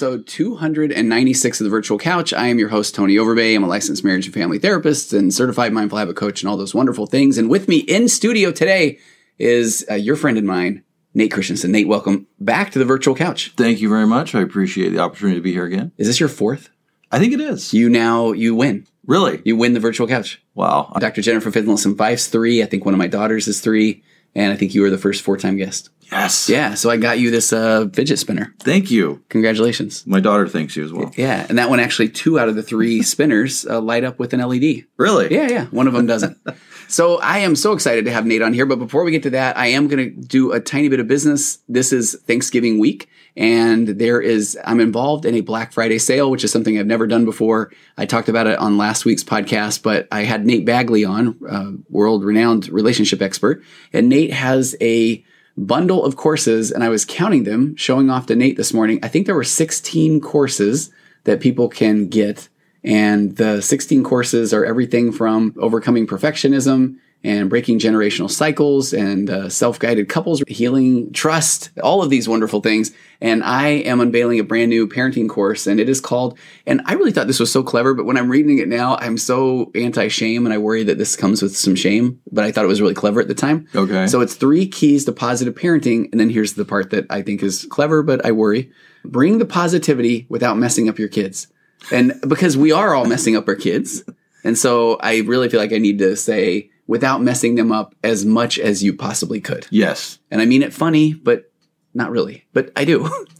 episode 296 of the Virtual Couch. I am your host, Tony Overbay. I'm a licensed marriage and family therapist and certified mindful habit coach and all those wonderful things. And with me in studio today is uh, your friend and mine, Nate Christensen. Nate, welcome back to the Virtual Couch. Thank you very much. I appreciate the opportunity to be here again. Is this your fourth? I think it is. You now, you win. Really? You win the Virtual Couch. Wow. Dr. Jennifer Finlayson Fife's three. I think one of my daughters is three. And I think you were the first four time guest. Yes. Yeah. So I got you this uh, fidget spinner. Thank you. Congratulations. My daughter thanks you as well. Yeah. And that one actually, two out of the three spinners uh, light up with an LED. Really? Yeah, yeah. One of them doesn't. so I am so excited to have Nate on here. But before we get to that, I am going to do a tiny bit of business. This is Thanksgiving week. And there is, I'm involved in a Black Friday sale, which is something I've never done before. I talked about it on last week's podcast, but I had Nate Bagley on, uh, world renowned relationship expert. And Nate has a bundle of courses, and I was counting them, showing off to Nate this morning. I think there were 16 courses that people can get. And the 16 courses are everything from overcoming perfectionism and breaking generational cycles and uh, self-guided couples healing trust all of these wonderful things. And i am unveiling a brand new parenting course and it is called and i really thought this was so clever but when i'm reading it now i'm so anti-shame and i worry that this comes with some shame but i thought it was really clever at the time. Okay. so it's three keys to positive parenting and then here's the part that i think is clever but i worry. Bring the positivity without messing up your kids. And because we are all messing up our kids and so i really feel like i need to say without messing them up as much as you possibly could. Yes. And I mean it funny, but not really. But I do.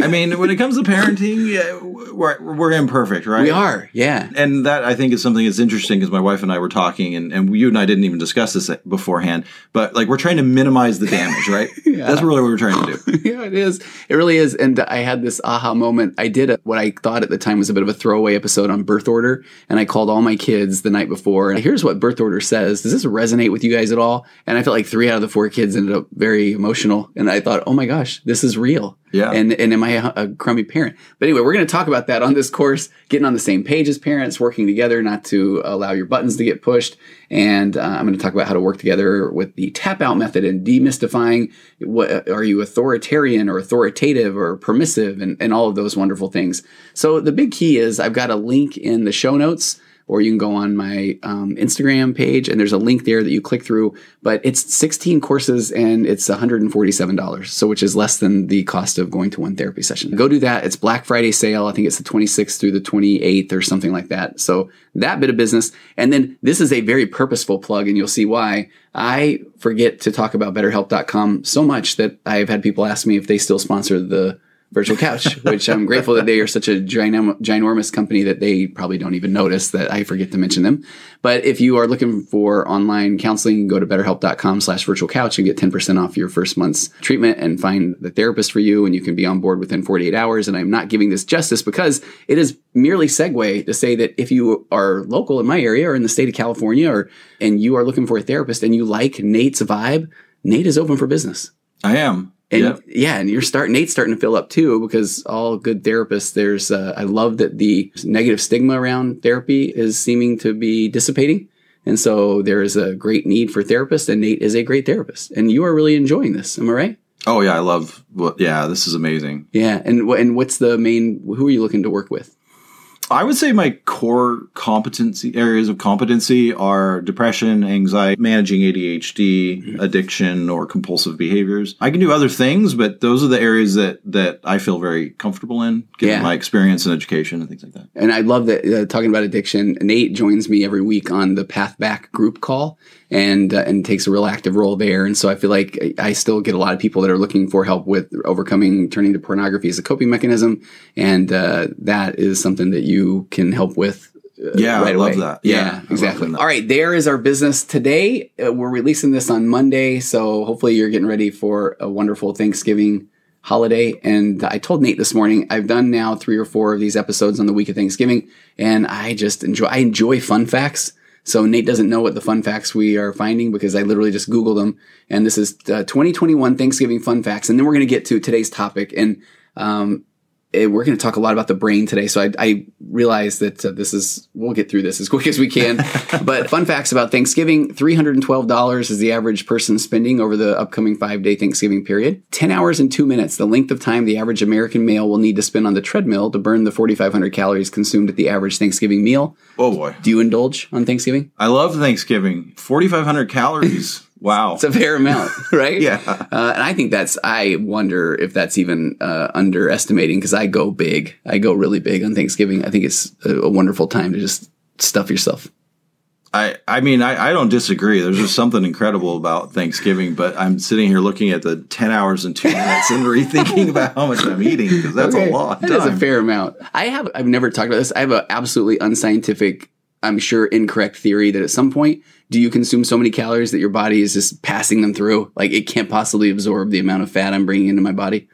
I mean, when it comes to parenting, yeah, we're, we're imperfect, right? we are. Yeah. And that I think is something that's interesting because my wife and I were talking, and, and you and I didn't even discuss this uh, beforehand. But like, we're trying to minimize the damage, right? Yeah. That's really what we're trying to do. yeah, it is. It really is. And I had this aha moment. I did a, what I thought at the time was a bit of a throwaway episode on birth order, and I called all my kids the night before. And here's what birth order says. Does this resonate with you guys at all? And I felt like three out of the four kids ended up very emotional, and I thought, oh my gosh, this is real. Yeah. And and am I a, a crummy parent? But anyway, we're going to talk about that on this course. Getting on the same page as parents, working together, not to allow your buttons to get pushed. And uh, I'm going to talk about how to work together with the tap out method and demystifying what are you authoritarian or authoritative or permissive and, and all of those wonderful things. So the big key is I've got a link in the show notes or you can go on my um, Instagram page and there's a link there that you click through. But it's 16 courses and it's $147, so which is less than the cost of going to one therapy session. Go do that. It's Black Friday sale. I think it's the 26th through the 28th or something like that. So that bit of business. And then this is a very purposeful plug, and you'll see why. I forget to talk about BetterHelp.com so much that I've had people ask me if they still sponsor the virtual couch, which I'm grateful that they are such a gynam- ginormous company that they probably don't even notice that I forget to mention them. But if you are looking for online counseling, go to betterhelp.com slash virtual couch and get 10% off your first month's treatment and find the therapist for you. And you can be on board within 48 hours. And I'm not giving this justice because it is merely segue to say that if you are local in my area or in the state of California or, and you are looking for a therapist and you like Nate's vibe, Nate is open for business. I am. And Yep. yeah, and you're starting. Nate's starting to fill up too because all good therapists. There's, uh, I love that the negative stigma around therapy is seeming to be dissipating, and so there is a great need for therapists. And Nate is a great therapist, and you are really enjoying this. Am I right? Oh yeah, I love. Well, yeah, this is amazing. Yeah. And and what's the main? Who are you looking to work with? I would say my core competency areas of competency are depression, anxiety, managing ADHD, addiction, or compulsive behaviors. I can do other things, but those are the areas that that I feel very comfortable in, given Yeah. my experience in education and things like that. And I love that uh, talking about addiction. Nate joins me every week on the Path Back group call, and uh, and takes a real active role there. And so I feel like I still get a lot of people that are looking for help with overcoming turning to pornography as a coping mechanism, and uh, that is something that you can help with. uh, Yeah, I love away. that. Yeah, Yeah, exactly. that. All right, there is our business today. Uh, we're releasing this on Monday, so hopefully you're getting ready for a wonderful Thanksgiving holiday. And I told Nate this morning, I've done now three or four of these episodes on the week of Thanksgiving, and I just enjoy. I enjoy fun facts. So Nate doesn't know what the fun facts we are finding because I literally just Googled them. And this is uh, 2021 Thanksgiving fun facts. And then we're going to get to today's topic. And um, eh, we're going to talk a lot about the brain today. So I, I realize that uh, this is, we'll get through this as quick as we can. but fun facts about Thanksgiving $312 is the average person spending over the upcoming five day Thanksgiving period. 10 hours and two minutes, the length of time the average American male will need to spend on the treadmill to burn the 4,500 calories consumed at the average Thanksgiving meal. Oh boy. Do you indulge on Thanksgiving? I love Thanksgiving. 4,500 calories. Wow. It's a fair amount, right? Yeah. Uh, and I think that's, I wonder if that's even uh, underestimating because I go big. I go really big on Thanksgiving. I think it's a, a wonderful time to just stuff yourself. I, I mean, I, I don't disagree. There's just something incredible about Thanksgiving, but I'm sitting here looking at the 10 hours and two minutes and rethinking about how much I'm eating because that's Okay. a lot. That is a fair amount. I have, I've never talked about this. I have an absolutely unscientific, I'm sure incorrect theory that at some point, do you consume so many calories that your body is just passing them through? Like it can't possibly absorb the amount of fat I'm bringing into my body?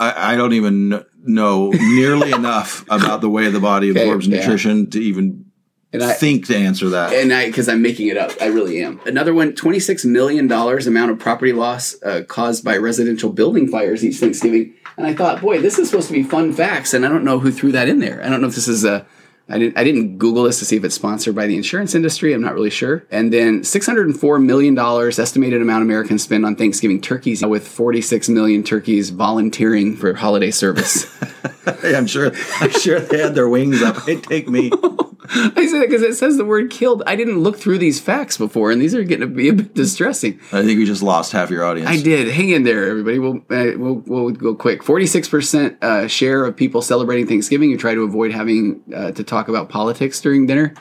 I, I don't even know nearly enough about the way the body Okay, absorbs yeah. nutrition to even And I, think to answer that. and I because I'm making it up. I really am. Another one: twenty-six million dollars amount of property loss uh, caused by residential building fires each Thanksgiving. And I thought, boy, this is supposed to be fun facts, and I don't know who threw that in there. I don't know if this is a. I didn't. I didn't Google this to see if it's sponsored by the insurance industry. I'm not really sure. And then 604 million dollars estimated amount Americans spend on Thanksgiving turkeys, with 46 million turkeys volunteering for holiday service. I'm sure. I'm sure they had their wings up. Hey, take me. I say that because it says the word "killed." I didn't look through these facts before, and these are getting to be a bit distressing. I think we just lost half your audience. I did. Hang in there, everybody. We'll uh, we'll, we'll go quick. Forty six percent uh, share of people celebrating Thanksgiving who try to avoid having uh, to talk about politics during dinner.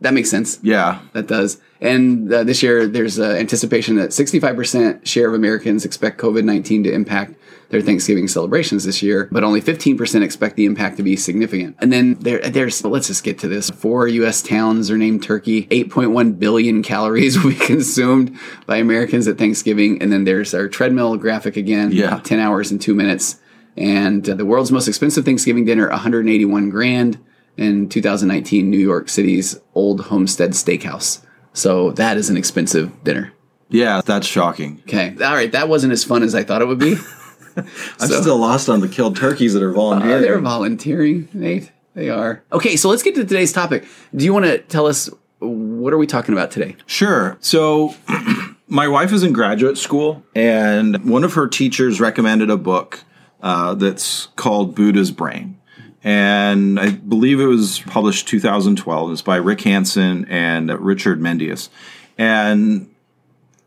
That makes sense. Yeah. That does. And uh, this year, there's uh, anticipation that 65% share of Americans expect COVID 19 to impact their Thanksgiving celebrations this year, but only 15% expect the impact to be significant. And then there, there's, let's just get to this. Four U.S. towns are named Turkey. 8.1 billion calories will be consumed by Americans at Thanksgiving. And then there's our treadmill graphic again. Yeah. 10 hours and two minutes. And uh, the world's most expensive Thanksgiving dinner, 181 grand in 2019, New York City's Old Homestead Steakhouse. So that is an expensive dinner. Yeah, that's shocking. Okay. All right. That wasn't as fun as I thought it would be. I'm still lost on the killed turkeys that are Uh, volunteering. they're volunteering, Nate. They are. Okay. So let's get to today's topic. Do you want to tell us what are we talking about today? Sure. So, my wife is in graduate school, and one of her teachers recommended a book uh, that's called Buddha's Brain. And I believe it was published 2012. It's by Rick Hanson and Richard Mendius. And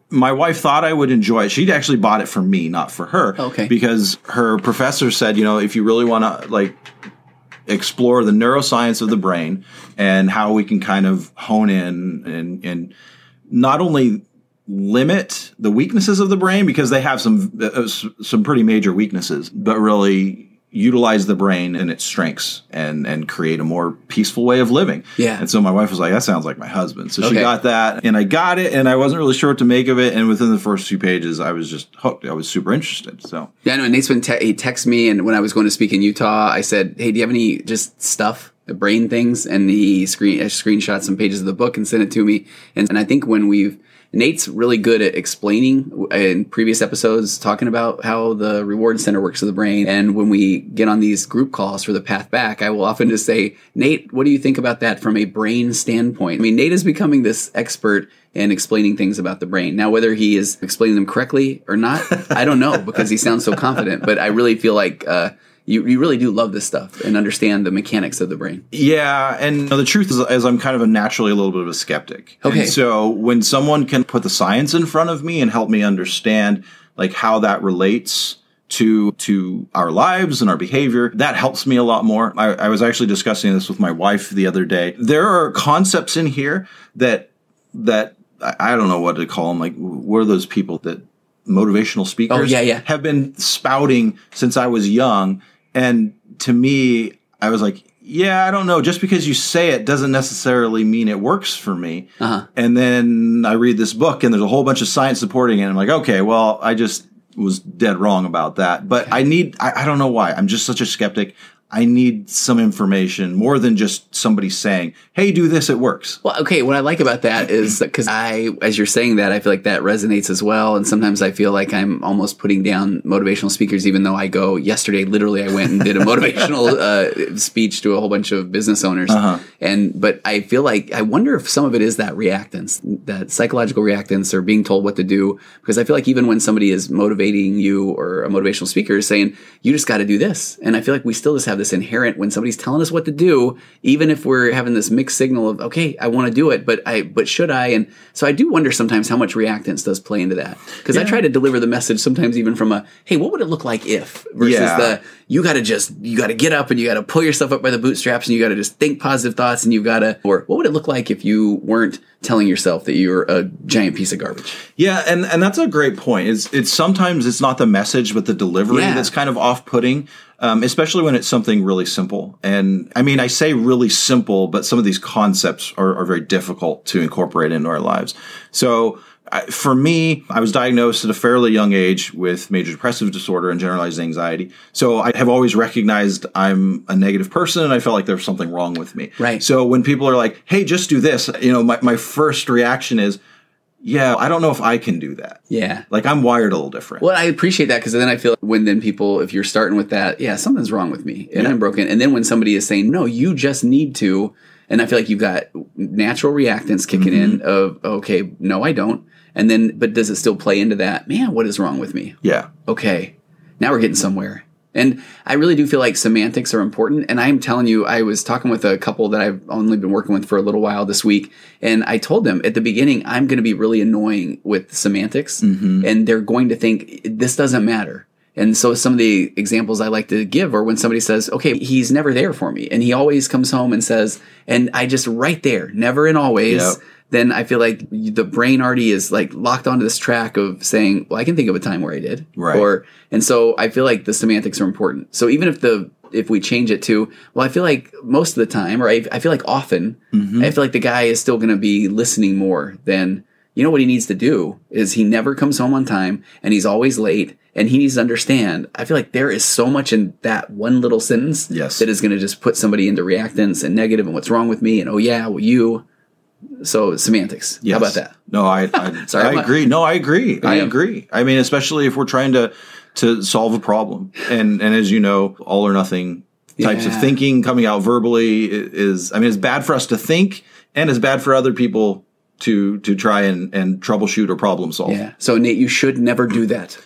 my wife thought I would enjoy it. She actually bought it for me, not for her. Okay. Because her professor said, you know, if you really want to like explore the neuroscience of the brain and how we can kind of hone in and, and not only limit the weaknesses of the brain because they have some uh, some pretty major weaknesses, but really utilize the brain and its strengths and and create a more peaceful way of living. Yeah. And so my wife was like, "That sounds like my husband." So she got that, and I got it, and I wasn't really sure what to make of it. And within the first few pages, I was just hooked. I was super interested. So Yeah, I know. And Nate's been te- he texted me, and when I was going to speak in Utah, I said, "Hey, do you have any just stuff, the brain things?" And he screen uh, screenshot some pages of the book and sent it to me. And, and I think when we've Nate's really good at explaining in previous episodes, talking about how the reward center works of the brain. And when we get on these group calls for the path back, I will often just say, Nate, what do you think about that from a brain standpoint? I mean, Nate is becoming this expert in explaining things about the brain. Now, whether he is explaining them correctly or not, I don't know because he sounds so confident. But I really feel like uh, you, you really do love this stuff and understand the mechanics of the brain. Yeah, and the truth is, is I'm kind of a naturally a little bit of a skeptic. Okay. And so when someone can put the science in front of me and help me understand like how that relates to to our lives and our behavior, that helps me a lot more. I, I was actually discussing this with my wife the other day. There are concepts in here that that I, I don't know what to call them. Like, what are those people that motivational speakers? Oh, yeah, yeah. Have been spouting since I was young, and to me, I was like, yeah, I don't know. Just because you say it doesn't necessarily mean it works for me. Uh-huh. And then I read this book, and there's a whole bunch of science supporting it. And I'm like, okay, well, I just was dead wrong about that. But I need, I, I don't know why. I'm just such a skeptic. I need some information more than just somebody saying, "Hey, do this; it works." Well, okay. What I like about that is because I, as you're saying that, I feel like that resonates as well. And sometimes I feel like I'm almost putting down motivational speakers, even though I go. Yesterday, literally, I went and did a motivational uh, speech to a whole bunch of business owners. Uh-huh. And but I feel like I wonder if some of it is that reactance, that psychological reactance, or being told what to do. Because I feel like even when somebody is motivating you, or a motivational speaker is saying, "You just got to do this," and I feel like we still just have this inherent when somebody's telling us what to do, even if we're having this mixed signal of okay, I want to do it, but I but should I? And so I do wonder sometimes how much reactance does play into that because I try to deliver the message sometimes even from a hey, what would it look like if versus Yeah. the you got to just you got to get up and you got to pull yourself up by the bootstraps and you got to just think positive thoughts and you got to or what would it look like if you weren't telling yourself that you're a giant piece of garbage? Yeah, and and that's a great point. It's it's sometimes it's not the message but the delivery Yeah. that's kind of off putting, um, especially when it's something really simple. And I mean, I say really simple, but some of these concepts are, are very difficult to incorporate into our lives. So. I, for me, I was diagnosed at a fairly young age with major depressive disorder and generalized anxiety. So I have always recognized I'm a negative person and I felt like there's something wrong with me. Right. So when people are like, hey, just do this, you know, my, my first reaction is, yeah, I don't know if I can do that. Yeah. Like I'm wired a little different. Well, I appreciate that because then I feel like when then people, if you're starting with that, yeah, something's wrong with me and Yeah. I'm broken. And then when somebody is saying, no, you just need to, and I feel like you've got natural reactance kicking in Mm-hmm. of, okay, no, I don't. And then, but does it still play into that? Man, what is wrong with me? Yeah. okay, now we're getting somewhere. And I really do feel like semantics are important. And I'm telling you, I was talking with a couple that I've only been working with for a little while this week. And I told them at the beginning, I'm going to be really annoying with semantics. Mm-hmm. And they're going to think this doesn't matter. And so some of the examples I like to give are when somebody says, okay, he's never there for me. And he always comes home and says, and I just right there, never and always Yep. Then I feel like the brain already is like locked onto this track of saying, well, I can think of a time where I did. Right. Or, and so I feel like the semantics are important. So even if the, if we change it to, well, I feel like most of the time, or I, I feel like often, Mm-hmm. I feel like the guy is still going to be listening more than, you know, what he needs to do is he never comes home on time and he's always late and he needs to understand. I feel like there is so much in that one little sentence Yes. that is going to just put somebody into reactance and negative and what's wrong with me and, oh, yeah, well, you. So semantics. Yes. How about that? No, I I, Sorry, I not- agree. No, I agree. I Yeah. agree. I mean, especially if we're trying to to solve a problem, and and as you know, all or nothing types of thinking coming out verbally is. I mean, it's bad for us to think, and it's bad for other people to to try and and troubleshoot or problem solve. Yeah. So Nate, you should never do that.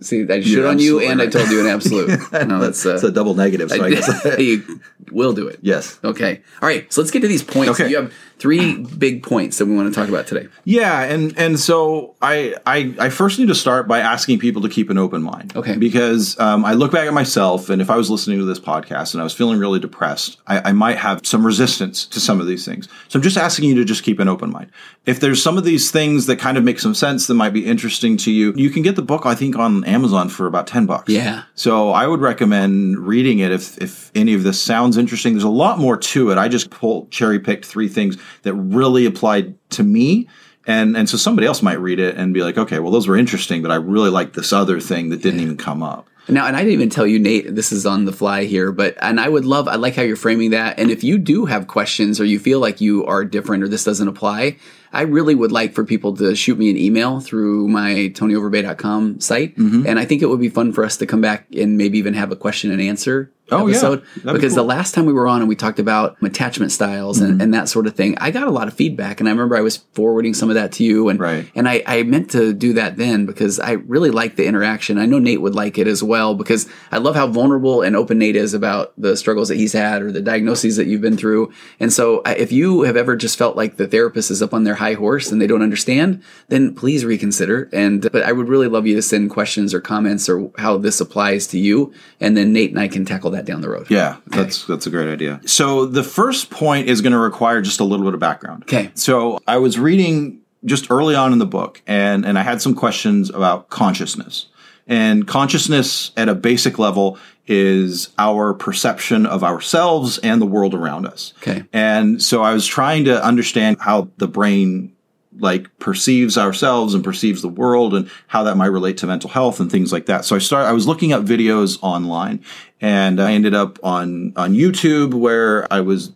See, I should You're on you, and I told you an absolute. no, that's uh, a double negative. So I guess. you will do it. yes. Okay. All right. So let's get to these points. Okay. You have three big points that we want to talk about today. Yeah, and and so I I I first need to start by asking people to keep an open mind. Okay. Because um, I look back at myself, and if I was listening to this podcast and I was feeling really depressed, I, I might have some resistance to some of these things. So I'm just asking you to just keep an open mind. If there's some of these things that kind of make some sense that might be interesting to you, you can get the book I think on Amazon for about ten bucks. Yeah. So I would recommend reading it if if any of this sounds interesting. There's a lot more to it. I just pulled cherry picked three things that really applied to me. And and so somebody else might read it and be like, okay, well those were interesting, but I really like this other thing that didn't even come up. Now, and I didn't even tell you, Nate, this is on the fly here, but, and I would love, I like how you're framing that. And if you do have questions or you feel like you are different or this doesn't apply, I really would like for people to shoot me an email through my tonyoverbay.com site. Mm-hmm. And I think it would be fun for us to come back and maybe even have a question and answer Oh, yeah. episode. That'd be because the last time we were on and we talked about attachment styles Mm-hmm. and, and that sort of thing, I got a lot of feedback. And I remember I was forwarding some of that to you. And, Right. and I, I meant to do that then because I really like the interaction. I know Nate would like it as well because I love how vulnerable and open Nate is about the struggles that he's had or the diagnoses that you've been through. And so if you have ever just felt like the therapist is up on their high horse and they don't understand, then please reconsider. And but I would really love you to send questions or comments or how this applies to you. And then Nate and I can tackle that down the road. Yeah, that's that's a great idea. So the first point is going to require just a little bit of background. Okay. So I was reading just early on in the book, and and I had some questions about consciousness. And consciousness at a basic level is our perception of ourselves and the world around us. Okay. And so I was trying to understand how the brain like perceives ourselves and perceives the world and how that might relate to mental health and things like that. So I started I was looking up videos online and I ended up on on YouTube where I was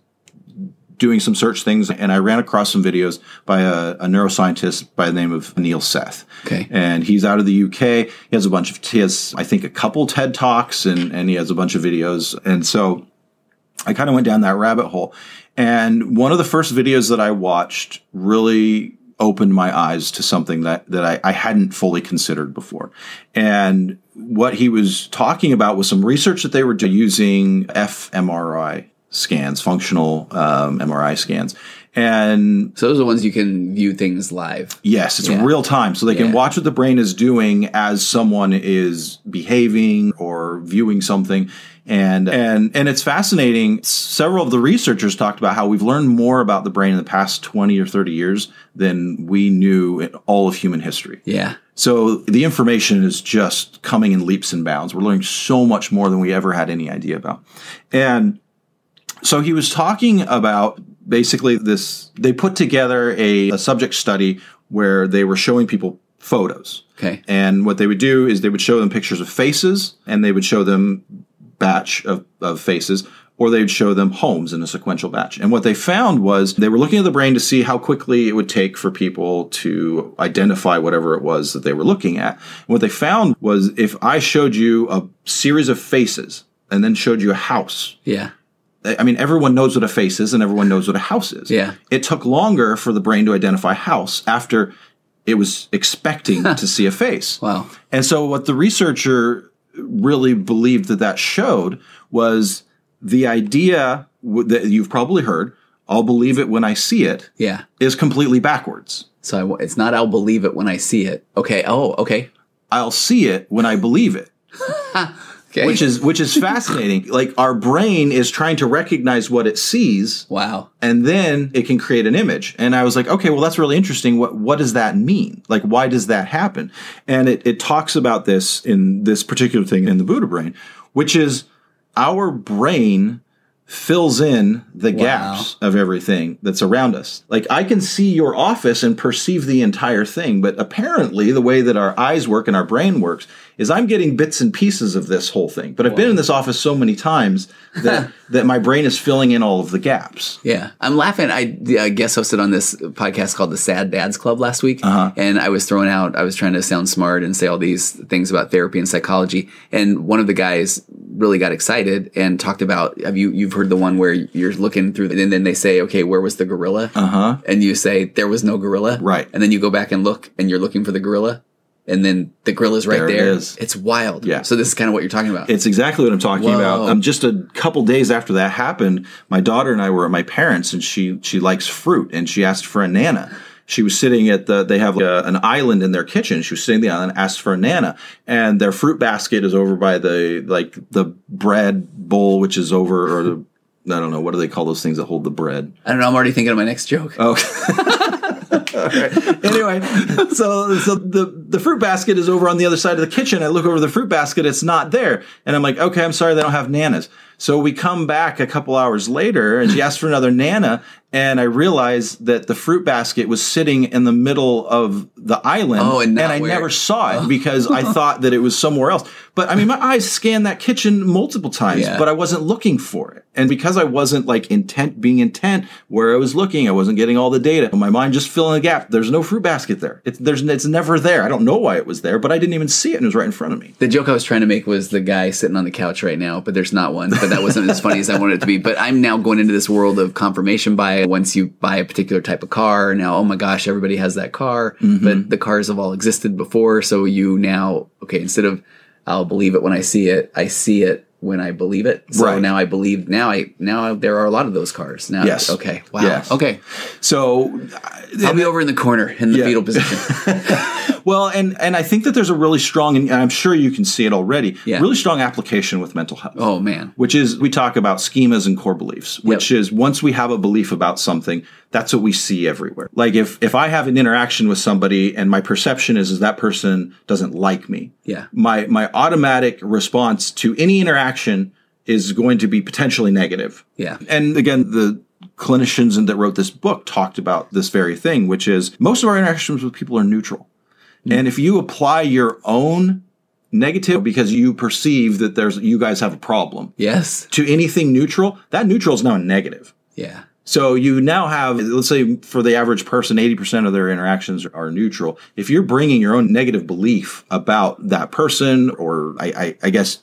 doing some search things and I ran across some videos by a, a, neuroscientist by the name of Anil Seth. Okay. And he's out of the UK. He has a bunch of, he has, I think, a couple TED Talks and, and he has a bunch of videos. And so I kind of went down that rabbit hole. And one of the first videos that I watched really opened my eyes to something that, that I, I hadn't fully considered before. And what he was talking about was some research that they were doing using fMRI scans, functional um, MRI scans. And so those are the ones you can view things live. Yes, it's yeah. real time. So they can watch what the brain is doing as someone is behaving or viewing something. And and and it's fascinating. Several of the researchers talked about how we've learned more about the brain in the past 20 or 30 years than we knew in all of human history. Yeah. So the information is just coming in leaps and bounds. We're learning so much more than we ever had any idea about. And so he was talking about basically this, they put together a, a subject study where they were showing people photos. Okay. And what they would do is they would show them pictures of faces and they would show them batch of, of faces or they'd show them homes in a sequential batch. And what they found was they were looking at the brain to see how quickly it would take for people to identify whatever it was that they were looking at. And what they found was if I showed you a series of faces and then showed you a house. Yeah. I mean, everyone knows what a face is and everyone knows what a house is. Yeah. It took longer for the brain to identify house after it was expecting to see a face. Wow. And so, what the researcher really believed that that showed was the idea that you've probably heard I'll believe it when I see it. Yeah. Is completely backwards. So I, it's not I'll believe it when I see it. Okay. Oh, okay. I'll see it when I believe it. Okay. Which is which is fascinating. like our brain is trying to recognize what it sees. Wow. And then it can create an image. And I was like, okay, well that's really interesting. What what does that mean? Like why does that happen? And it, it talks about this in this particular thing in the Buddha brain, which is our brain fills in the wow. gaps of everything that's around us. Like I can see your office and perceive the entire thing, but apparently the way that our eyes work and our brain works is I'm getting bits and pieces of this whole thing. But I've wow. been in this office so many times that that my brain is filling in all of the gaps. Yeah, I'm laughing. I, I guest hosted on this podcast called the Sad Dads Club last week, uh-huh. and I was throwing out. I was trying to sound smart and say all these things about therapy and psychology, and one of the guys really got excited and talked about. Have you you've heard the one where you're looking through, and then they say, okay, where was the gorilla? Uh huh. And you say there was no gorilla, right? And then you go back and look, and you're looking for the gorilla and then the grill is right there. there. It is. It's wild. Yeah. So this is kind of what you're talking about. It's exactly what I'm talking Whoa. about. Um, just a couple days after that happened, my daughter and I were at my parents, and she she likes fruit, and she asked for a nana. She was sitting at the. They have a, an island in their kitchen. She was sitting at the island, asked for a nana, and their fruit basket is over by the like the bread bowl, which is over or the. I don't know what do they call those things that hold the bread. I don't know. I'm already thinking of my next joke. Oh. Anyway, so so the the fruit basket is over on the other side of the kitchen. I look over the fruit basket, it's not there, and I'm like, okay, I'm sorry, they don't have nanas. So we come back a couple hours later, and she asks for another nana, and I realized that the fruit basket was sitting in the middle of the island, oh, and, and I where? never saw it because I thought that it was somewhere else. But I mean, my eyes scanned that kitchen multiple times, yeah. but I wasn't looking for it. And because I wasn't like intent, being intent where I was looking, I wasn't getting all the data. My mind just filling the gap. There's no fruit basket there. It's there's it's never there. I don't know why it was there, but I didn't even see it, and it was right in front of me. The joke I was trying to make was the guy sitting on the couch right now, but there's not one. But that wasn't as funny as I wanted it to be. But I'm now going into this world of confirmation bias. Once you buy a particular type of car, now oh my gosh, everybody has that car, mm-hmm. but the cars have all existed before. So you now okay instead of I'll believe it when I see it. I see it when I believe it. So right. now I believe now I now there are a lot of those cars. Now yes. okay. Wow. Yes. Okay. So I'll be uh, over in the corner in the yeah. fetal position. well, and and I think that there's a really strong and I'm sure you can see it already. Yeah. Really strong application with mental health. Oh man. Which is we talk about schemas and core beliefs, which yep. is once we have a belief about something, that's what we see everywhere. Like if if I have an interaction with somebody and my perception is is that person doesn't like me. Yeah. My my automatic response to any interaction is going to be potentially negative. Yeah. And again, the clinicians that wrote this book talked about this very thing, which is most of our interactions with people are neutral. Mm-hmm. And if you apply your own negative because you perceive that there's you guys have a problem Yes. to anything neutral, that neutral is now a negative. Yeah. So you now have, let's say for the average person, 80% of their interactions are neutral. If you're bringing your own negative belief about that person, or I, I, I guess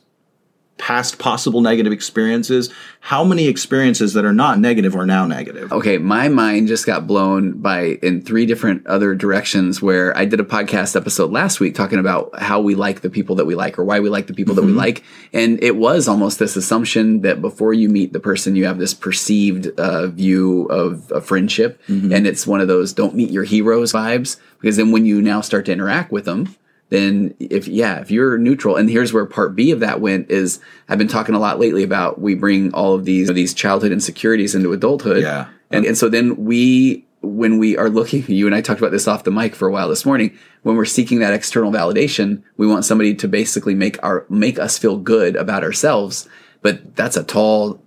past possible negative experiences, how many experiences that are not negative are now negative? Okay, my mind just got blown by in three different other directions where I did a podcast episode last week talking about how we like the people that we like or why we like the people that we like. And it was almost this assumption that before you meet the person, you have this perceived uh, view of a friendship. And it's one of those don't meet your heroes vibes. Because then when you now start to interact with them, then if yeah if you're neutral and here's where part b of that went is i've been talking a lot lately about we bring all of these these childhood insecurities into adulthood. Yeah. and, and so then we when we are looking you and i talked about this off the mic for a while this morning when we're seeking that external validation we want somebody to basically make our make us feel good about ourselves. But that's a tall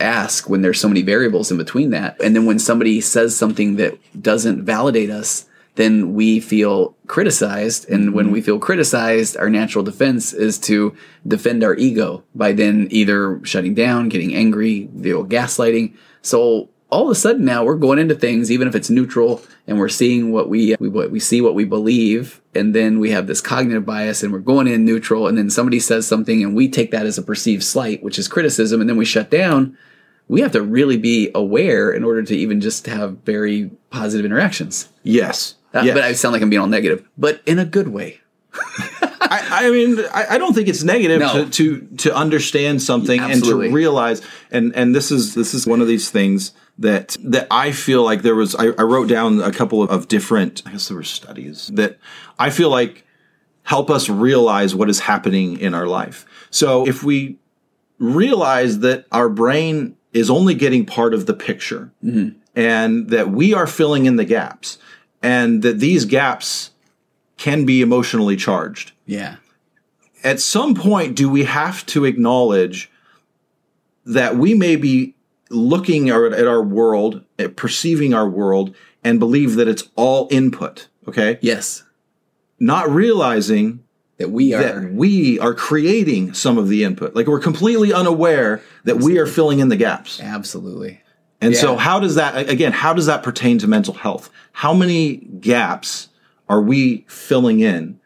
ask when there's so many variables in between that. And then when somebody says something that doesn't validate us then we feel criticized. And when mm-hmm. we feel criticized, our natural defense is to defend our ego by then either shutting down, getting angry, the old gaslighting. So all of a sudden now we're going into things, even if it's neutral, and we're seeing what we, we what we see what we believe, and then we have this cognitive bias, and we're going in neutral, and then somebody says something, and we take that as a perceived slight, which is criticism, and then we shut down. We have to really be aware in order to even just have very positive interactions. Yes. Uh, Yes. But I sound like I'm being all negative, but in a good way. I, I mean, I, I don't think it's negative No. to, to to understand something Absolutely. and to realize. And and this is this is one of these things that that I feel like there was. I, I wrote down a couple of, of different. I guess there were studies that I feel like help us realize what is happening in our life. So if we realize that our brain is only getting part of the picture, and that we are filling in the gaps, and that these gaps can be emotionally charged Yeah. at some point do we have to acknowledge that we may be looking at our world at perceiving our world and believe that it's all input okay Yes. not realizing That we are. that we are creating some of the input like we're completely unaware that we are filling in the gaps absolutely. And so how does that again how does that pertain to mental health how many gaps are we filling in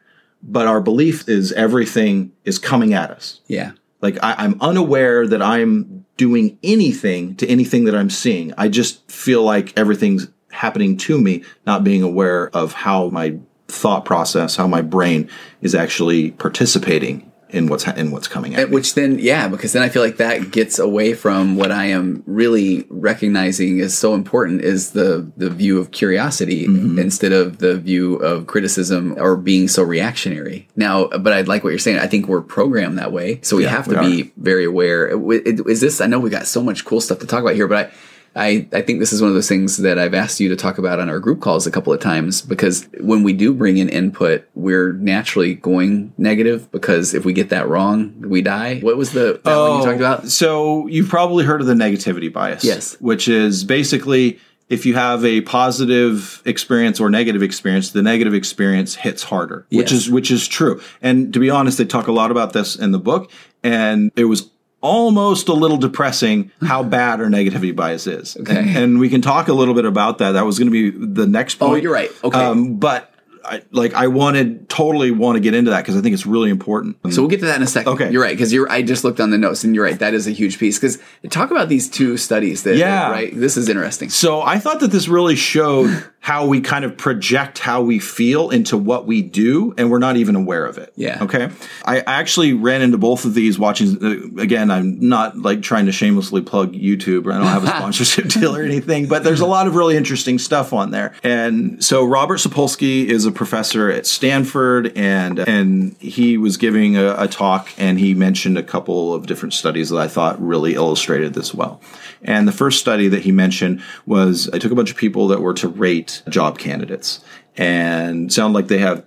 but our belief is everything is coming at us Yeah. like I, I'm unaware that I'm doing anything to anything that I'm seeing. I just feel like everything's happening to me, not being aware of how my thought process, how my brain is actually participating in what's ha- in what's coming at And me. Which then, yeah, because then I feel like that gets away from what I am really recognizing is so important is the the view of curiosity mm-hmm. instead of the view of criticism or being so reactionary. Now, but I like what you're saying. I think we're programmed that way, so we Yeah, have to we be very aware. Is this? I know we got so much cool stuff to talk about here, but I. I, I think this is one of those things that I've asked you to talk about on our group calls a couple of times because when we do bring in input, we're naturally going negative because if we get that wrong, we die. What was the that one you talked oh, about? So you've probably heard of the negativity bias. Yes. Which is basically if you have a positive experience or negative experience, the negative experience hits harder. Which Yes. is which is true. And to be honest, they talk a lot about this in the book. And it was almost a little depressing how bad our negativity bias is. Okay. And, and we can talk a little bit about that. That was going to be the next point. Oh, you're right. Okay. Um, but I, like I wanted totally want to get into that because I think it's really important. So we'll get to that in a second. Okay. you're right because you're. I just looked on the notes and you're right. That is a huge piece because talk about these two studies. That Yeah. right. This is interesting. So I thought that this really showed how we kind of project how we feel into what we do, and we're not even aware of it. Yeah. Okay. I actually ran into both of these watching. Uh, again, I'm not like trying to shamelessly plug YouTube, or I don't have a sponsorship deal or anything, but there's a lot of really interesting stuff on there. And so Robert Sapolsky is a professor at Stanford, and and he was giving a, a talk, and he mentioned a couple of different studies that I thought really illustrated this well. And the first study that he mentioned was I took a bunch of people that were to rate job candidates and sound like they have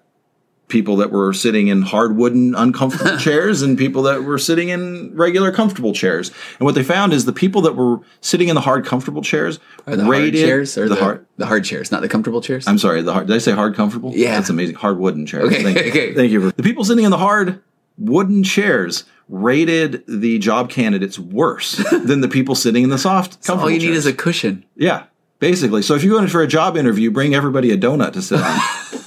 people that were sitting in hard wooden uncomfortable chairs and people that were sitting in regular comfortable chairs. And what they found is the people that were sitting in the hard comfortable chairs Are the hard rated chairs or the, the, hard. the hard chairs, not the comfortable chairs? I'm sorry, the hard. Did I say hard comfortable? Yeah. that's amazing. Hard wooden chairs. Okay, Thank, okay. thank you. For, the people sitting in the hard wooden chairs rated the job candidates worse than the people sitting in the soft comfortable All you need is a cushion. Yeah, basically. So if you go in for a job interview, bring everybody a donut to sit on.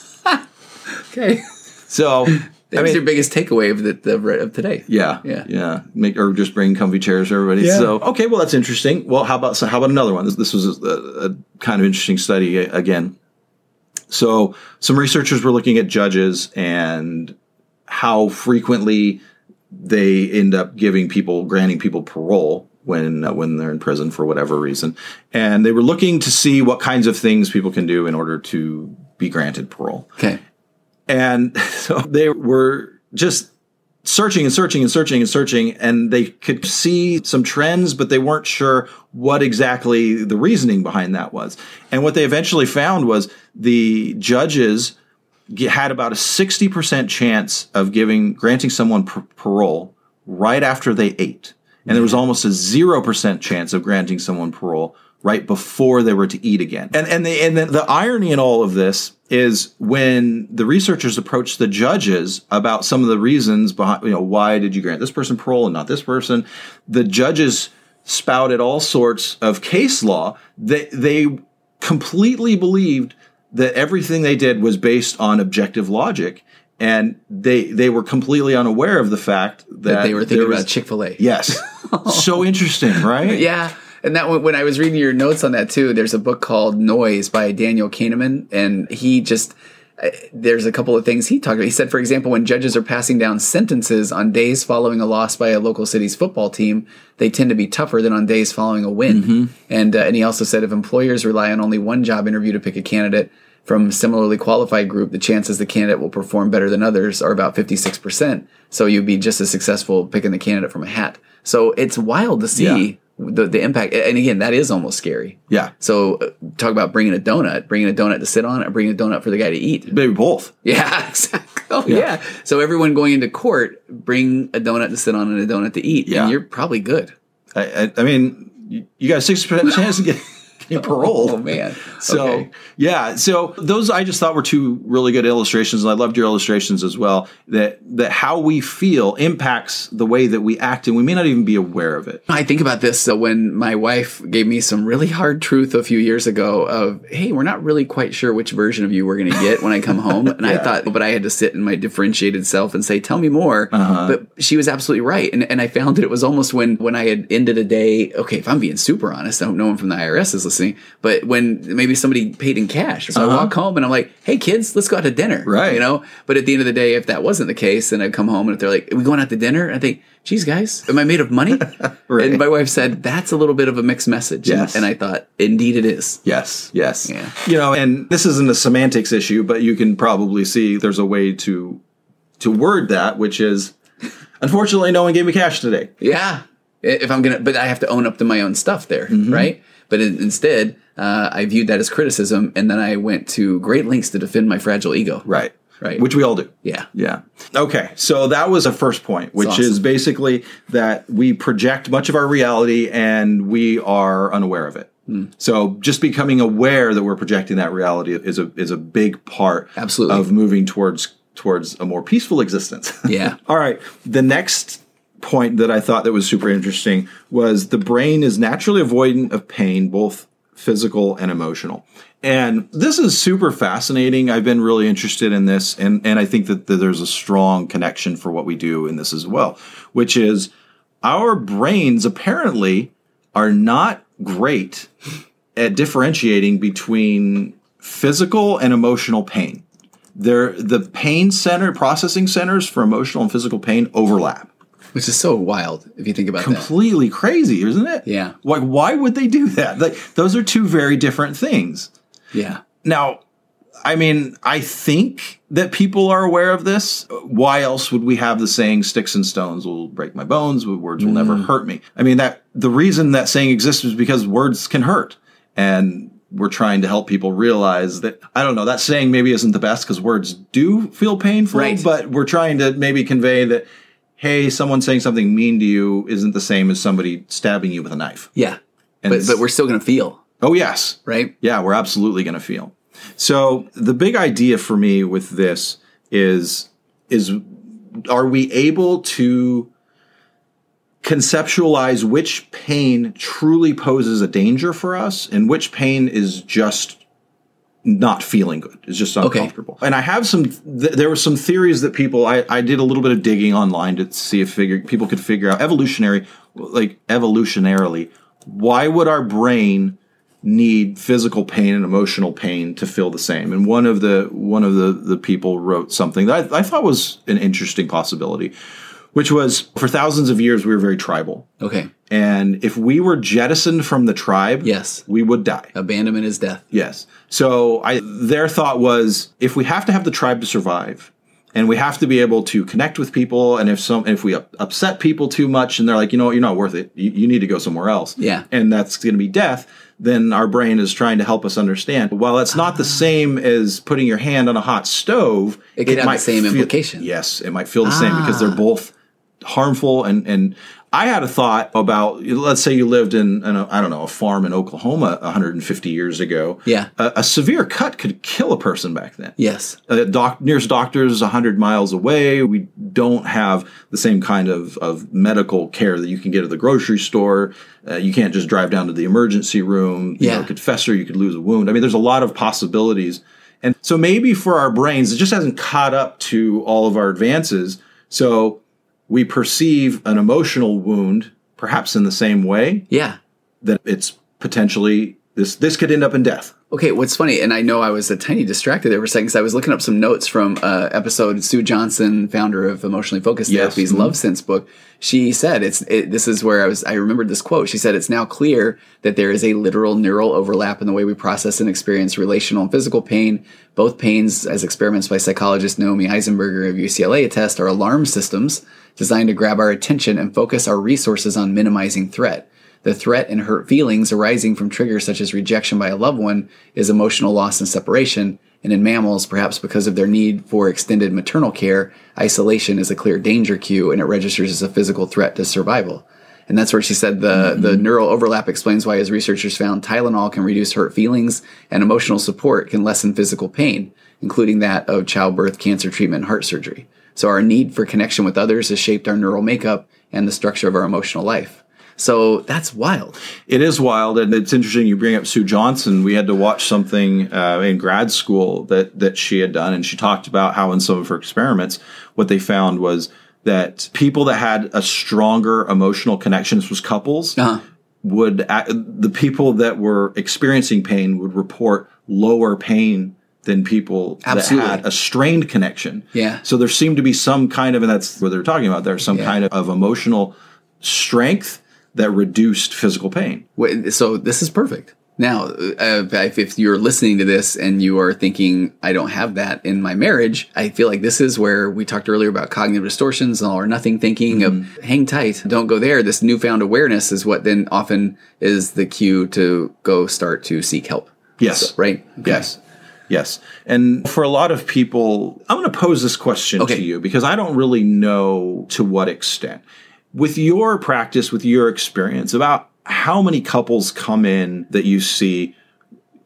Okay. so That was your biggest takeaway of the, the of today. yeah, Yeah. yeah. Make or just bring comfy chairs for everybody. Yeah. So okay, well that's interesting. Well, how about so how about another one? This, this was a, a kind of interesting study again. So some researchers were looking at judges and how frequently they end up giving people granting people parole when uh, when they're in prison for whatever reason and they were looking to see what kinds of things people can do in order to be granted parole Okay. And so they were just searching and searching and searching and searching, and they could see some trends, but they weren't sure what exactly the reasoning behind that was. And what they eventually found was the judges had about a 60% chance of giving granting someone par- parole right after they ate. And there was mm-hmm. almost a 0% chance of granting someone parole right before they were to eat again. And and the and the, the irony in all of this is when the researchers approached the judges about some of the reasons behind you know why did you grant this person parole and not this person, the judges spouted all sorts of case law that they completely believed that everything they did was based on objective logic and they they were completely unaware of the fact that, That they were thinking was- about Chick Fil A. yes so interesting right Yeah. And that when I was reading your notes on that too, there's a book called Noise by Daniel Kahneman, and he just uh, there's a couple of things he talked about. He said, for example, when judges are passing down sentences on days following a loss by a local city's football team, they tend to be tougher than on days following a win. And uh, and he also said if employers rely on only one job interview to pick a candidate from a similarly qualified group, the chances the candidate will perform better than others are about 56%. So you'd be just as successful picking the candidate from a hat. So it's wild to see Yeah. The, the impact. And again, that is almost scary. yeah So uh, talk about bringing a donut, bringing a donut to sit on, or bringing a donut for the guy to eat. maybe both Yeah, exactly. Oh, yeah. So everyone going into court, bring a donut to sit on and a donut to eat, Yeah. and you're probably good. I, I, I mean, you, got a sixty percent chance to get, get paroled. Oh man. So Okay. yeah, so those I just thought were two really good illustrations, and I loved your illustrations as well. That that how we feel impacts the way that we act, and we may not even be aware of it. I think about this so when my wife gave me some really hard truth a few years ago of, hey, we're not really quite sure which version of you we're going to get when I come home. And I thought, but I had to sit in my differentiated self and say, tell me more. Uh-huh. But she was absolutely right. And, and I found that it was almost when, when I had ended a day, okay, if I'm being super honest, I hope no one from the IRS is listening, but when maybe somebody paid in cash. So I Uh-huh. walk home and I'm like, hey, kids, let's go out to dinner. Right. You know? But at the end of the day, if that wasn't the case, then I'd come home and if they're like, are we going out to dinner? I think, geez, guys, am I made of money? Right. And my wife said, that's a little bit of a mixed message. And- Yes. And I thought, indeed it is. Yes, yes. Yeah. You know, and this isn't a semantics issue, but you can probably see there's a way to to word that, which is, unfortunately, no one gave me cash today. Yeah. If I'm to, but I have to own up to my own stuff there, Mm-hmm. right? But in, instead, uh, I viewed that as criticism. And then I went to great lengths to defend my fragile ego. Right. Right. Which we all do. Yeah. Yeah. Okay. So that was a first point, which awesome. is basically that we project much of our reality and we are unaware of it. Hmm. So just becoming aware that we're projecting that reality is a is a big part Absolutely. of moving towards towards a more peaceful existence. Yeah. All right. The next point that I thought that was super interesting was the brain is naturally avoidant of pain, both physical and emotional. And this is super fascinating. I've been really interested in this, and, and I think that, that there's a strong connection for what we do in this as well, which is our brains apparently are not great at differentiating between physical and emotional pain. They're, the pain center, processing centers for emotional and physical pain overlap. Which is so wild if you think about that. Completely crazy, isn't it? Yeah. Like, why would they do that? Like, those are two very different things. Yeah. Now, I mean, I think that people are aware of this. Why else would we have the saying "sticks and stones will break my bones, but words will never mm. hurt me"? I mean, that the reason that saying exists is because words can hurt, and we're trying to help people realize that I don't know that saying maybe isn't the best because words do feel painful, Right. but we're trying to maybe convey that hey, someone saying something mean to you isn't the same as somebody stabbing you with a knife. Yeah. And But but we're still going to feel, Oh yes, right? yeah, we're absolutely going to feel. So the big idea for me with this is is are we able to conceptualize which pain truly poses a danger for us and which pain is just not feeling good. It's just uncomfortable. And i have some th- there were some theories that people I, I did a little bit of digging online to see if figure, people could figure out evolutionary like evolutionarily why would our brain need physical pain and emotional pain to feel the same? And one of the one of the the people wrote something that I, I thought was an interesting possibility which was for thousands of years we were very tribal Okay. and if we were jettisoned from the tribe Yes. we would die Abandonment is death. Yes. So I their thought was if we have to have the tribe to survive and we have to be able to connect with people and if some if we up, upset people too much and they're like, you know what, you're not worth it. You, you need to go somewhere else. Yeah. And that's going to be death, then our brain is trying to help us understand. While it's not the same as putting your hand on a hot stove, Ah. It could have the same feel- implication. Yes, it might feel the same because they're Ah. both harmful and and I had a thought about let's say you lived in, in a, I don't know a farm in Oklahoma 150 years ago. Yeah. a, a severe cut could kill a person back then. Yes. Uh, doc, nearest doctors is 100 miles away. We don't have the same kind of, of medical care that you can get at the grocery store. Uh, you can't just drive down to the emergency room. You Yeah. know, could fester. You could lose a wound. I mean, there's a lot of possibilities. And so maybe for our brains, it just hasn't caught up to all of our advances. So we perceive an emotional wound perhaps in the same way Yeah. that it's potentially this this could end up in death. Okay, what's funny, and I know I was a tiny distracted there for a second because I was looking up some notes from uh, episode Sue Johnson, founder of Emotionally Focused Yes. Therapy's Mhm. Love Sense book. She said, "It's it, this is where I was. I remembered this quote. She said it's now clear that there is a literal neural overlap in the way we process and experience relational and physical pain. Both pains, as experiments by psychologist Naomi Eisenberger of UCLA attest, are alarm systems designed to grab our attention and focus our resources on minimizing threat." The threat and hurt feelings arising from triggers such as rejection by a loved one is emotional loss and separation. And in mammals, perhaps because of their need for extended maternal care, isolation is a clear danger cue and it registers as a physical threat to survival. And that's where she said the, mm-hmm. the neural overlap explains why his researchers found Tylenol can reduce hurt feelings and emotional support can lessen physical pain, including that of childbirth, cancer treatment, and heart surgery. So our need for connection with others has shaped our neural makeup and the structure of our emotional life. So that's wild. It is wild, and it's interesting. You bring up Sue Johnson. We had to watch something uh, in grad school that that she had done, and she talked about how in some of her experiments, what they found was that people that had a stronger emotional connection, this was couples, Uh-huh. would the people that were experiencing pain would report lower pain than people Absolutely. that had a strained connection. Yeah. So there seemed to be some kind of, and that's what they're talking about. There's some Yeah. kind of, of emotional strength that reduced physical pain. Wait, So this is perfect. Now, uh, if, if you're listening to this and you are thinking, I don't have that in my marriage, I feel like this is where we talked earlier about cognitive distortions and all or nothing thinking of hang tight, don't go there. This newfound awareness is what then often is the cue to go start to seek help. Yes. Right? Okay. Yes. Yes. And for a lot of people, I'm going to pose this question Okay. to you because I don't really know to what extent. With your practice, with your experience, about how many couples come in that you see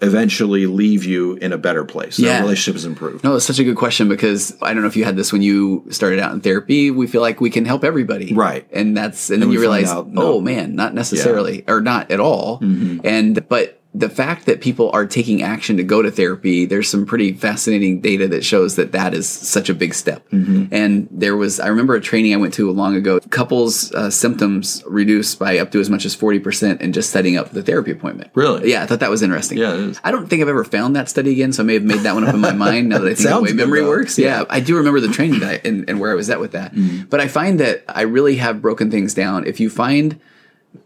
eventually leave you in a better place? Their Yeah. relationship is improved. No, it's such a good question because I don't know if you had this when you started out in therapy. We feel like we can help everybody. Right. And that's, and then you realize, out, no. Mm-hmm. oh man, not necessarily, or not at all. And, but the fact that people are taking action to go to therapy, there's some pretty fascinating data that shows that that is such a big step. Mm-hmm. And there was, I remember a training I went to long ago, couples' uh, symptoms reduced by up to as much as 40% in just setting up the therapy appointment. Really? Yeah, I thought that was interesting. Yeah, it is. I don't think I've ever found that study again, so I may have made that one up in my mind now that I think of the way memory though. works. Yeah, I do remember the training that I, and, and where I was at with that. Mm-hmm. But I find that I really have broken things down. If you find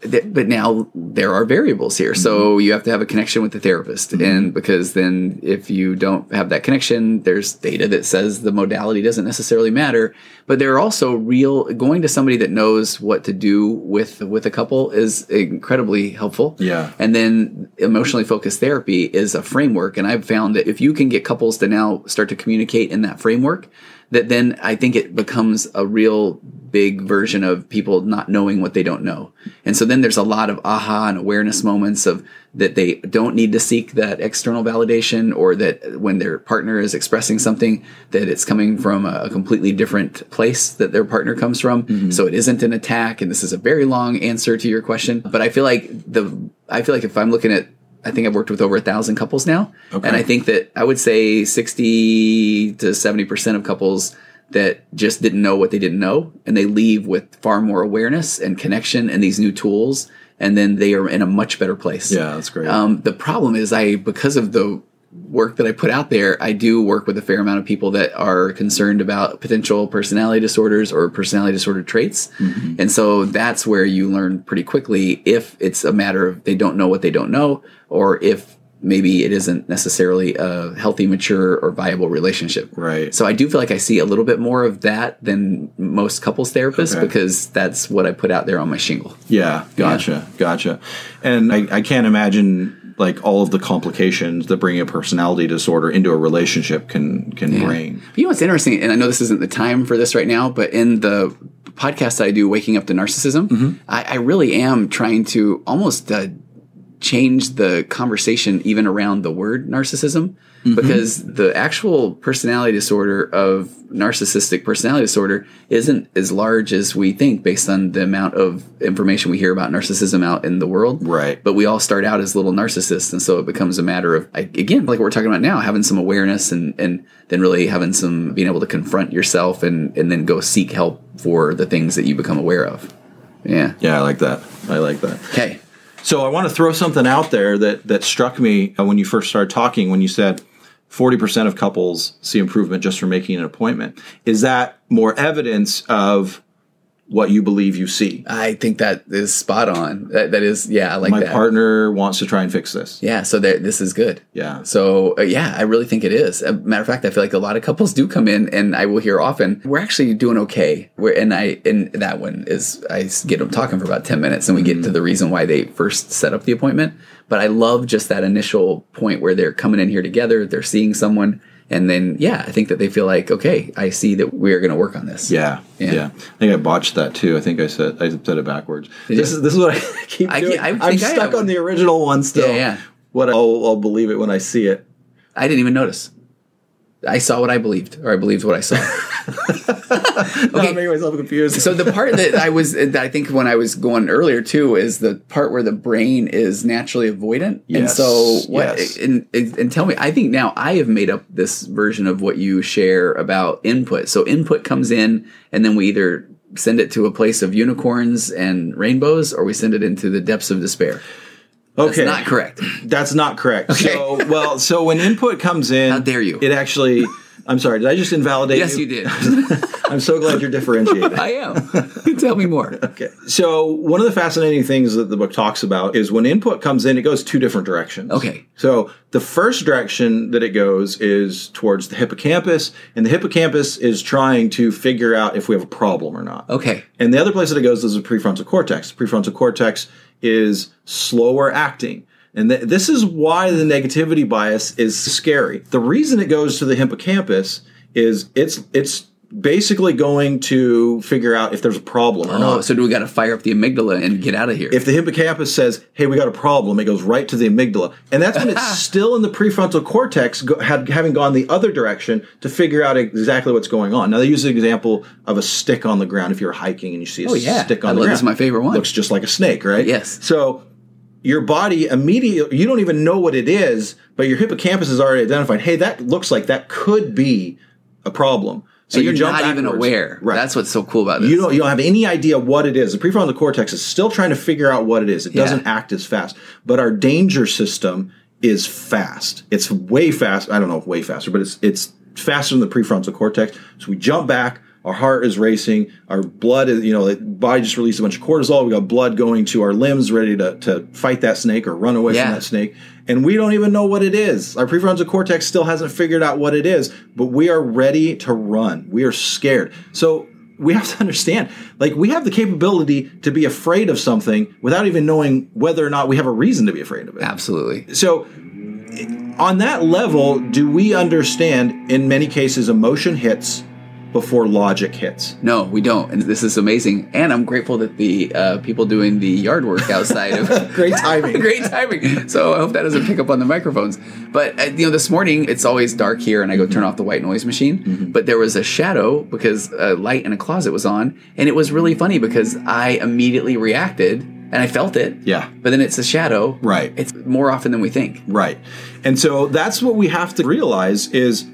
th- but now there are variables here. So mm-hmm. you have to have a connection with the therapist. Mm-hmm. And because then if you don't have that connection, there's data that says the modality doesn't necessarily matter. But there are also real going to somebody that knows what to do with with a couple is incredibly helpful. Yeah. And then emotionally focused therapy is a framework. And I've found that if you can get couples to now start to communicate in that framework, that then I think it becomes a real big version of people not knowing what they don't know. And so then there's a lot of aha and awareness moments of that they don't need to seek that external validation or that when their partner is expressing something that it's coming from a completely different place that their partner comes from. Mm-hmm. So it isn't an attack and this is a very long answer to your question, but I feel like the I feel like if I'm looking at I think I've worked with over a thousand couples now. Okay. And I think that I would say 60 to 70% of couples that just didn't know what they didn't know and they leave with far more awareness and connection and these new tools. And then they are in a much better place. Yeah, that's great. Um, the problem is I, because of the work that I put out there, I do work with a fair amount of people that are concerned about potential personality disorders or personality disorder traits. Mm-hmm. And so that's where you learn pretty quickly if it's a matter of they don't know what they don't know, or if maybe it isn't necessarily a healthy, mature, or viable relationship. Right. So I do feel like I see a little bit more of that than most couples therapists Okay. because that's what I put out there on my shingle. Yeah, gotcha, gotcha. And I, I can't imagine like all of the complications that bringing a personality disorder into a relationship can can bring. But you know what's interesting, and I know this isn't the time for this right now, but in the podcast that I do, Waking Up to Narcissism, Mm-hmm. I, I really am trying to almost uh, change the conversation even around the word narcissism. Mm-hmm. Because the actual personality disorder of narcissistic personality disorder isn't as large as we think based on the amount of information we hear about narcissism out in the world. Right. But we all start out as little narcissists. And so it becomes a matter of, again, like we're talking about now, having some awareness and, and then really having some, being able to confront yourself and, and then go seek help for the things that you become aware of. Yeah. Yeah, I like that. I like that. Okay. So I want to throw something out there that that struck me when you first started talking when you said 40% of couples see improvement just from making an appointment. Is that more evidence of what you believe you see? I think that is spot on. That, that is, yeah, I like My that. partner wants to try and fix this. Yeah, so there, this is good. Yeah. So uh, yeah, I really think it is. A matter of fact, I feel like a lot of couples do come in, and I will hear often, "We're actually doing okay." Where and I and that one is I get them talking for about ten minutes, and we get to the reason why they first set up the appointment. But I love just that initial point where they're coming in here together, they're seeing someone, and then yeah, I think that they feel like, okay, I see that we are going to work on this. Yeah, Yeah. yeah, I think I botched that too. I think I said I said it backwards. Did This you? is this is what I keep I doing. I I'm think I stuck on the original one still. Yeah, yeah. What I'll, I'll believe it when I see it. I didn't even notice. I saw what I believed, or I believed what I saw. Okay. I'm making myself confused. so the part that I was that I think when I was going earlier too is the part where the brain is naturally avoidant. Yes. And so what yes. and, and tell me I think now I have made up this version of what you share about input. So input comes in and then we either send it to a place of unicorns and rainbows or we send it into the depths of despair. That's okay, not correct. That's not correct. Okay. So, well, so when input comes in, How dare you. It actually. I'm sorry. Did I just invalidate Yes, you? you did. I'm so glad you're differentiating. I am. Tell me more. Okay. So one of the fascinating things that the book talks about is when input comes in, it goes two different directions. Okay. So the first direction that it goes is towards the hippocampus, and the hippocampus is trying to figure out if we have a problem or not. Okay. And the other place that it goes is the prefrontal cortex. The prefrontal cortex is slower acting. And th- this is why the negativity bias is scary. The reason it goes to the hippocampus is it's it's basically going to figure out if there's a problem or Oh, not. so do we got to fire up the amygdala and get out of here? If the hippocampus says, "Hey, we got a problem," it goes right to the amygdala, and that's when it's still in the prefrontal cortex, go, had, having gone the other direction to figure out exactly what's going on. Now they use the example of a stick on the ground. If you're hiking and you see a Oh, yeah. stick on I the love- ground, this is my favorite one. Looks just like a snake, right? Yes. So your body immediately, you don't even know what it is, but your hippocampus has already identified. Hey, that looks like that could be a problem. So you you're jump not even aware. Right. That's what's so cool about this. You don't you don't have any idea what it is. The prefrontal cortex is still trying to figure out what it is. It Yeah. doesn't act as fast. But our danger system is fast. It's way fast. I don't know if way faster, but it's it's faster than the prefrontal cortex. So we jump back, our heart is racing, our blood is, you know, the body just released a bunch of cortisol. We got blood going to our limbs ready to, to fight that snake or run away Yeah. from that snake. And we don't even know what it is. Our prefrontal cortex still hasn't figured out what it is, but we are ready to run. We are scared. So we have to understand, like, we have the capability to be afraid of something without even knowing whether or not we have a reason to be afraid of it. Absolutely. So, on that level, do we understand in many cases emotion hits before logic hits? No, we don't. And this is amazing. And I'm grateful that the uh, people doing the yard work outside of Great timing. Great timing. So I hope that doesn't pick up on the microphones. But uh, you know, this morning it's always dark here, and I go turn off the white noise machine. Mm-hmm. But there was a shadow because a light in a closet was on, and it was really funny because I immediately reacted and I felt it. Yeah. But then it's a shadow. Right. It's more often than we think. Right. And so that's what we have to realize is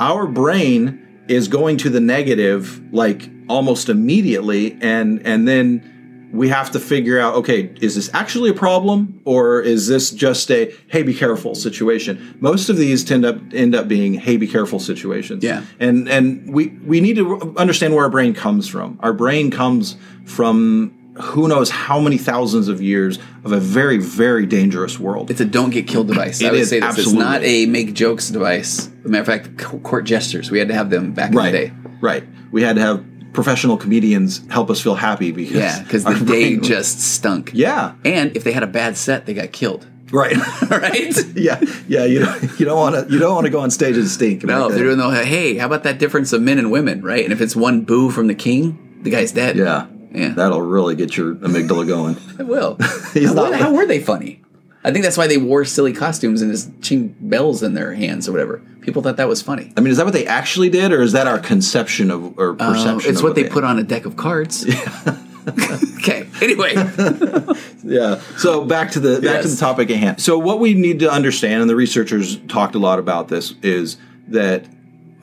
our brain is going to the negative like almost immediately and and then we have to figure out okay is this actually a problem or is this just a hey be careful situation most of these tend up end up being hey be careful situations Yeah. and and we we need to understand where our brain comes from our brain comes from who knows how many thousands of years of a very very dangerous world It's a don't get killed device. I would is, say this. absolutely. It's not a make jokes device. Matter of fact, court jesters. We had to have them back in the day. right we had to have professional comedians help us feel happy because Yeah, because the day brain- just stunk. yeah And if they had a bad set, they got killed. right right? yeah yeah you don't you don't want to you don't want to go on stage and stink No, they're doing the hey, how about that difference of men and women, right? And if it's one boo from the king, the guy's dead. yeah Yeah. that'll really get your amygdala going It will. How, how were they funny? I think that's why they wore silly costumes and just ching bells in their hands or whatever. People thought that was funny. I mean, is that what they actually did, or is that our conception of or Uh, perception? it's of what they put on a deck of cards. okay. Anyway, Yeah. So back to the back to the topic at hand. So what we need to understand, and the researchers talked a lot about this, is that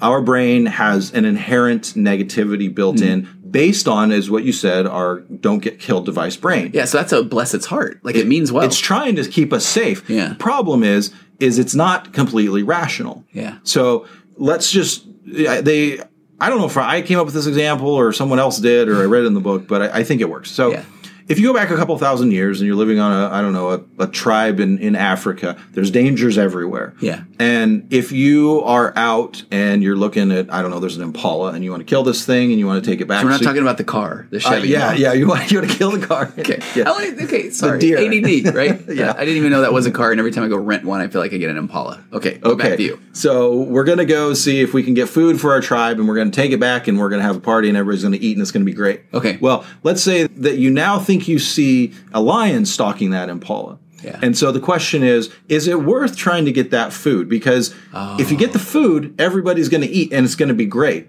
our brain has an inherent negativity built Hmm. in, based on, is what you said, our "don't get killed" device brain. yeah. So that's a bless its heart. Like it, means well. It's trying to keep us safe. Yeah. The problem is, is it's not completely rational. Yeah. So let's just they. I don't know if I came up with this example or someone else did or I read it in the book, but I, I think it works. So Yeah. If you go back a couple thousand years and you're living on a I don't know a, a tribe in in Africa, there's dangers everywhere. Yeah. And if you are out and you're looking at I don't know, there's an impala and you want to kill this thing and you want to take it back. We're not so- talking about the car, the Uh, Chevy. yeah, no? yeah. You want you want to kill the car. Okay. Yeah. Only- okay. Sorry. ADD, right? Yeah. I didn't even know that was a car, and every time I go rent one, I feel like I get an Impala. Okay. okay. back to you. So we're gonna go see if we can get food for our tribe, and we're gonna take it back, and we're gonna have a party, and everybody's gonna eat, and it's gonna be great. Okay. Well, let's say that you now think you see a lion stalking that impala. Yeah. And so the question is, is it worth trying to get that food? Because if you get the oh. food, everybody's going to eat and it's going to be great.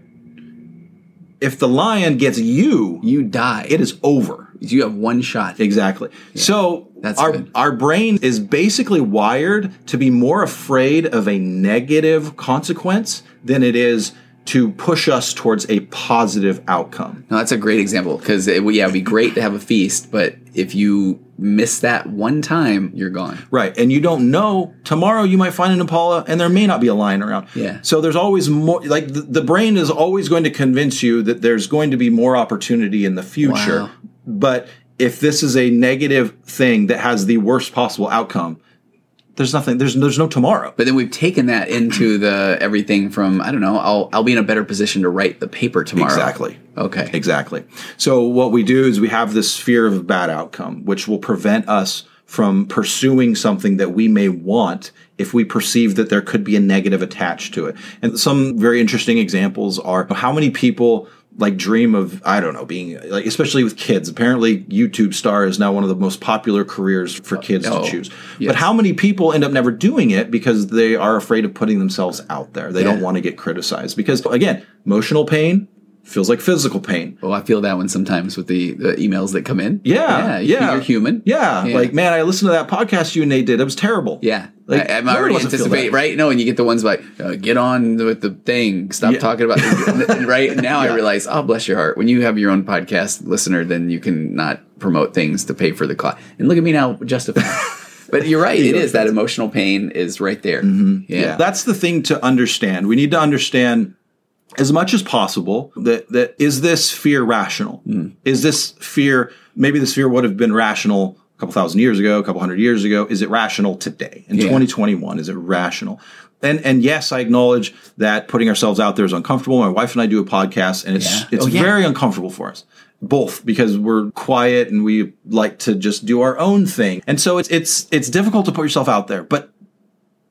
If the lion gets you, You die. it is over. You have one shot. Exactly. So That's our good. our brain is basically wired to be more afraid of a negative consequence than it is to push us towards a positive outcome. No, that's a great example because it, yeah, it'd be great to have a feast, but if you miss that one time, you're gone. Right. And you don't know tomorrow you might find an impala and there may not be a lion around. Yeah. So there's always more like the, the brain is always going to convince you that there's going to be more opportunity in the future. Wow. But if this is a negative thing that has the worst possible outcome, there's nothing there's there's no tomorrow. But then we've taken that into the everything from I don't know. I'll I'll be in a better position to write the paper tomorrow. Exactly. Okay. Exactly. So what we do is we have this fear of a bad outcome, which will prevent us from pursuing something that we may want if we perceive that there could be a negative attached to it. And some very interesting examples are how many people like dream of I don't know being like especially with kids. Apparently YouTube star is now one of the most popular careers for kids Oh, to choose. yes. But how many people end up never doing it because they are afraid of putting themselves out there. They don't want to get criticized because again, emotional pain feels like physical pain. Oh, I feel that one sometimes with the, the emails that come in. Yeah, yeah, yeah. You're human. Yeah, Yeah. like man, I listened to that podcast you and Nate did. It was terrible. Yeah. Like, I, I'm already wants to feel anticipating, right? No, and you get the ones like, uh, get on with the thing, stop Yeah. talking about it, right? And now Yeah. I realize, oh, bless your heart. When you have your own podcast listener, then you can not promote things to pay for the cost. And look at me now justifying. but you're right. It is that emotional pain is right there. Mm-hmm. Yeah. That's the thing to understand. We need to understand as much as possible that that is this fear rational? Hmm. Is this fear maybe this fear would have been rational a couple thousand years ago, a couple hundred years ago? Is it rational today in Yeah. 2021? Is it rational? And and yes, I acknowledge that putting ourselves out there is uncomfortable. My wife and I do a podcast, and it's Yeah. it's Oh, yeah. very uncomfortable for us both because we're quiet and we like to just do our own thing. And so it's it's it's difficult to put yourself out there, but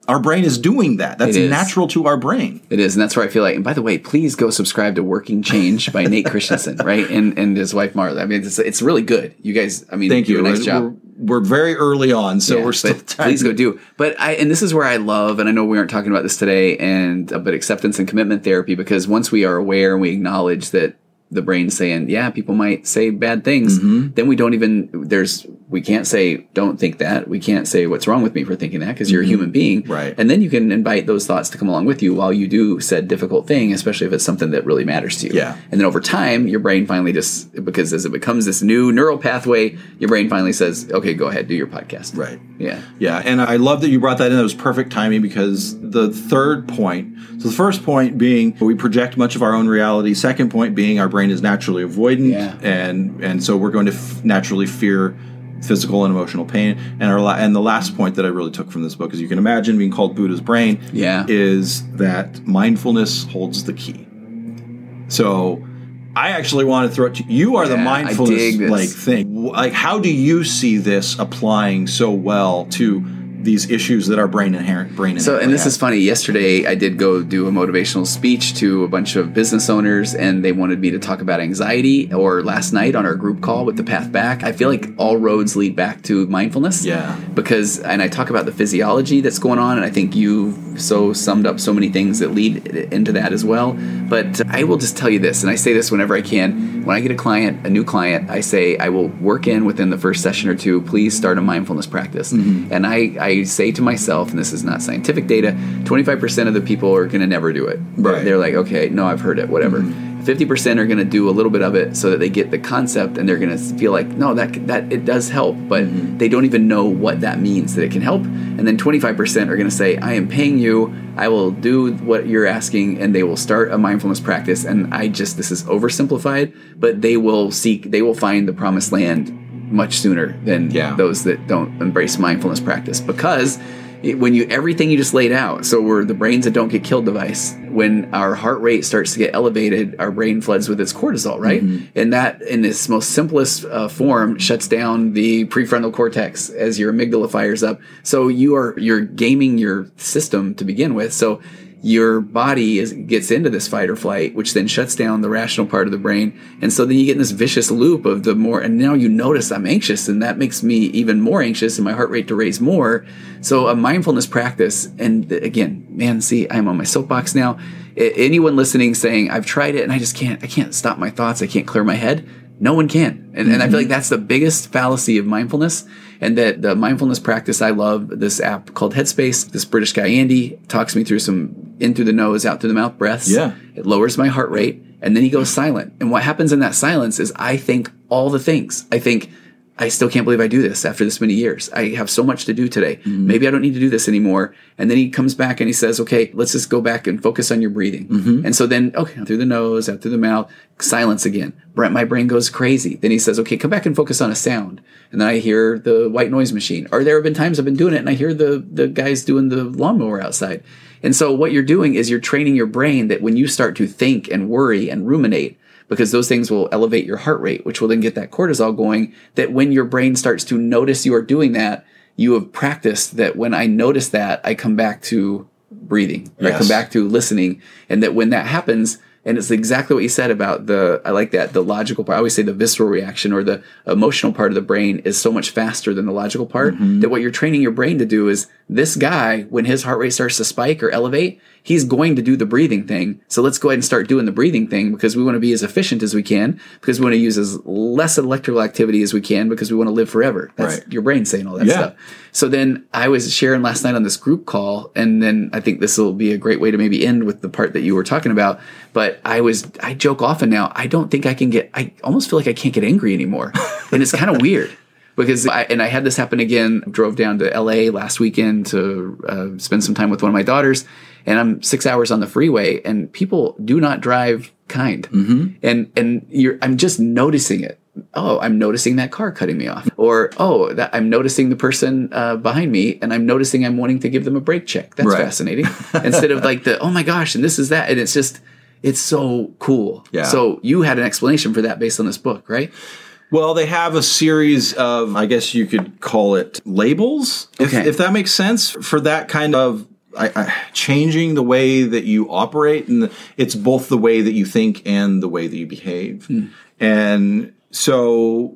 our brain is doing that. That's natural to our brain. It is, and that's where I feel like. And by the way, please go subscribe to Working Change by Nate Christensen, right? And and his wife Marla. I mean, it's, it's really good. You guys, I mean, Thank do you. a nice We're- job. We're, we're very early on, so Yeah, we're still please go do. But I and this is where I love, and I know we aren't talking about this today, and uh, but acceptance and commitment therapy because once we are aware and we acknowledge that the brain saying, yeah, people might say bad things, Mm-hmm. then we don't even there's we can't say don't think that. We can't say what's wrong with me for thinking that because you're a human being, Mm-hmm. Right. And then you can invite those thoughts to come along with you while you do said difficult thing, especially if it's something that really matters to you. Yeah. And then over time, your brain finally just because as it becomes this new neural pathway, your brain finally says, okay, go ahead, do your podcast. Right. Yeah. Yeah, and I love that you brought that in. That was perfect timing because the third point. So the first point being we project much of our own reality. Second point being our brain is naturally avoidant, Yeah. and and so we're going to f- naturally fear physical and emotional pain. And our la- and the last point that I really took from this book, as you can imagine, being called Buddha's brain, Yeah. is that mindfulness holds the key. So. I actually want to throw it to you. Are the Yeah, dig mindfulness like thing. Like, how do you see this applying so well to these issues that our brain inherent brain? So, and this has? is funny. Yesterday, I did go do a motivational speech to a bunch of business owners, and they wanted me to talk about anxiety. Or last night on our group call with the Path Back, I feel like all roads lead back to mindfulness. Yeah. Because, and I talk about the physiology that's going on, and I think you've so summed up so many things that lead into that as well. But I will just tell you this, and I say this whenever I can. When I get a client, a new client, I say I will work in within the first session or two. Please start a mindfulness practice, mm-hmm. and I, I say to myself, and this is not scientific data, twenty five percent of the people are going to never do it. Right. They're like, okay, no, I've heard it, whatever. Mm-hmm. 50% are going to do a little bit of it so that they get the concept and they're going to feel like no that that it does help but mm-hmm. they don't even know what that means that it can help and then 25% are going to say I am paying you I will do what you're asking and they will start a mindfulness practice and I just this is oversimplified but they will seek they will find the promised land much sooner than Yeah. those that don't embrace mindfulness practice. Because it, when you everything you just laid out so we're the brains that don't get killed device when our heart rate starts to get elevated our brain floods with its cortisol right? And that in its most simplest uh, form shuts down the prefrontal cortex as your amygdala fires up. So you are you're gaming your system to begin with. So your body is, gets into this fight or flight, which then shuts down the rational part of the brain. And so then you get in this vicious loop of the more, and now you notice I'm anxious, and that makes me even more anxious and my heart rate to raise more. So a mindfulness practice, and again, man, see, I'm on my soapbox now. Anyone listening saying, I've tried it and I just can't, I can't stop my thoughts, I can't clear my head. No one can. And, and I feel mm-hmm. like that's the biggest fallacy of mindfulness. And that the mindfulness practice I love, this app called Headspace, this British guy Andy talks me through some in through the nose, out through the mouth breaths. Yeah. It lowers my heart rate. And then he goes silent. And what happens in that silence is I think all the things. I think, I still can't believe I do this after this many years. I have so much to do today. Mm-hmm. Maybe I don't need to do this anymore. And then he comes back and he says, okay, let's just go back and focus on your breathing. Mm-hmm. And so then, okay, through the nose, out through the mouth, silence again. Brent, my brain goes crazy. Then he says, okay, come back and focus on a sound. And then I hear the white noise machine. Or there have been times I've been doing it and I hear the, the guys doing the lawnmower outside. And so what you're doing is you're training your brain that when you start to think and worry and ruminate, because those things will elevate your heart rate, which will then get that cortisol going. That when your brain starts to notice you are doing that, you have practiced that when I notice that, I come back to breathing, or I come back to listening. And that when that happens, and it's exactly what you said about the, I like that, the logical part. I always say the visceral reaction or the emotional part of the brain is so much faster than the logical part mm-hmm. that what you're training your brain to do is this guy, when his heart rate starts to spike or elevate, he's going to do the breathing thing. So let's go ahead and start doing the breathing thing because we want to be as efficient as we can, because we want to use as less electrical activity as we can, because we want to live forever. That's Right. your brain saying all that Yeah. stuff. So then I was sharing last night on this group call, and then I think this will be a great way to maybe end with the part that you were talking about. But I was, I joke often now, I don't think I can get, I almost feel like I can't get angry anymore. and it's kind of weird. Because I, and I had this happen again. Drove down to LA last weekend to uh, spend some time with one of my daughters, and I'm six hours on the freeway, and people do not drive kind, mm-hmm. and and you're I'm just noticing it. Oh, I'm noticing that car cutting me off, or oh, that I'm noticing the person uh, behind me, and I'm noticing I'm wanting to give them a brake check. That's Right. fascinating. Instead of like the oh my gosh, and this is that, and it's just it's so cool. Yeah. So you had an explanation for that based on this book, right? Well, they have a series of, I guess you could call it labels, if, Okay. if that makes sense, for that kind of I, I, changing the way that you operate. And it's both the way that you think and the way that you behave. Hmm. And so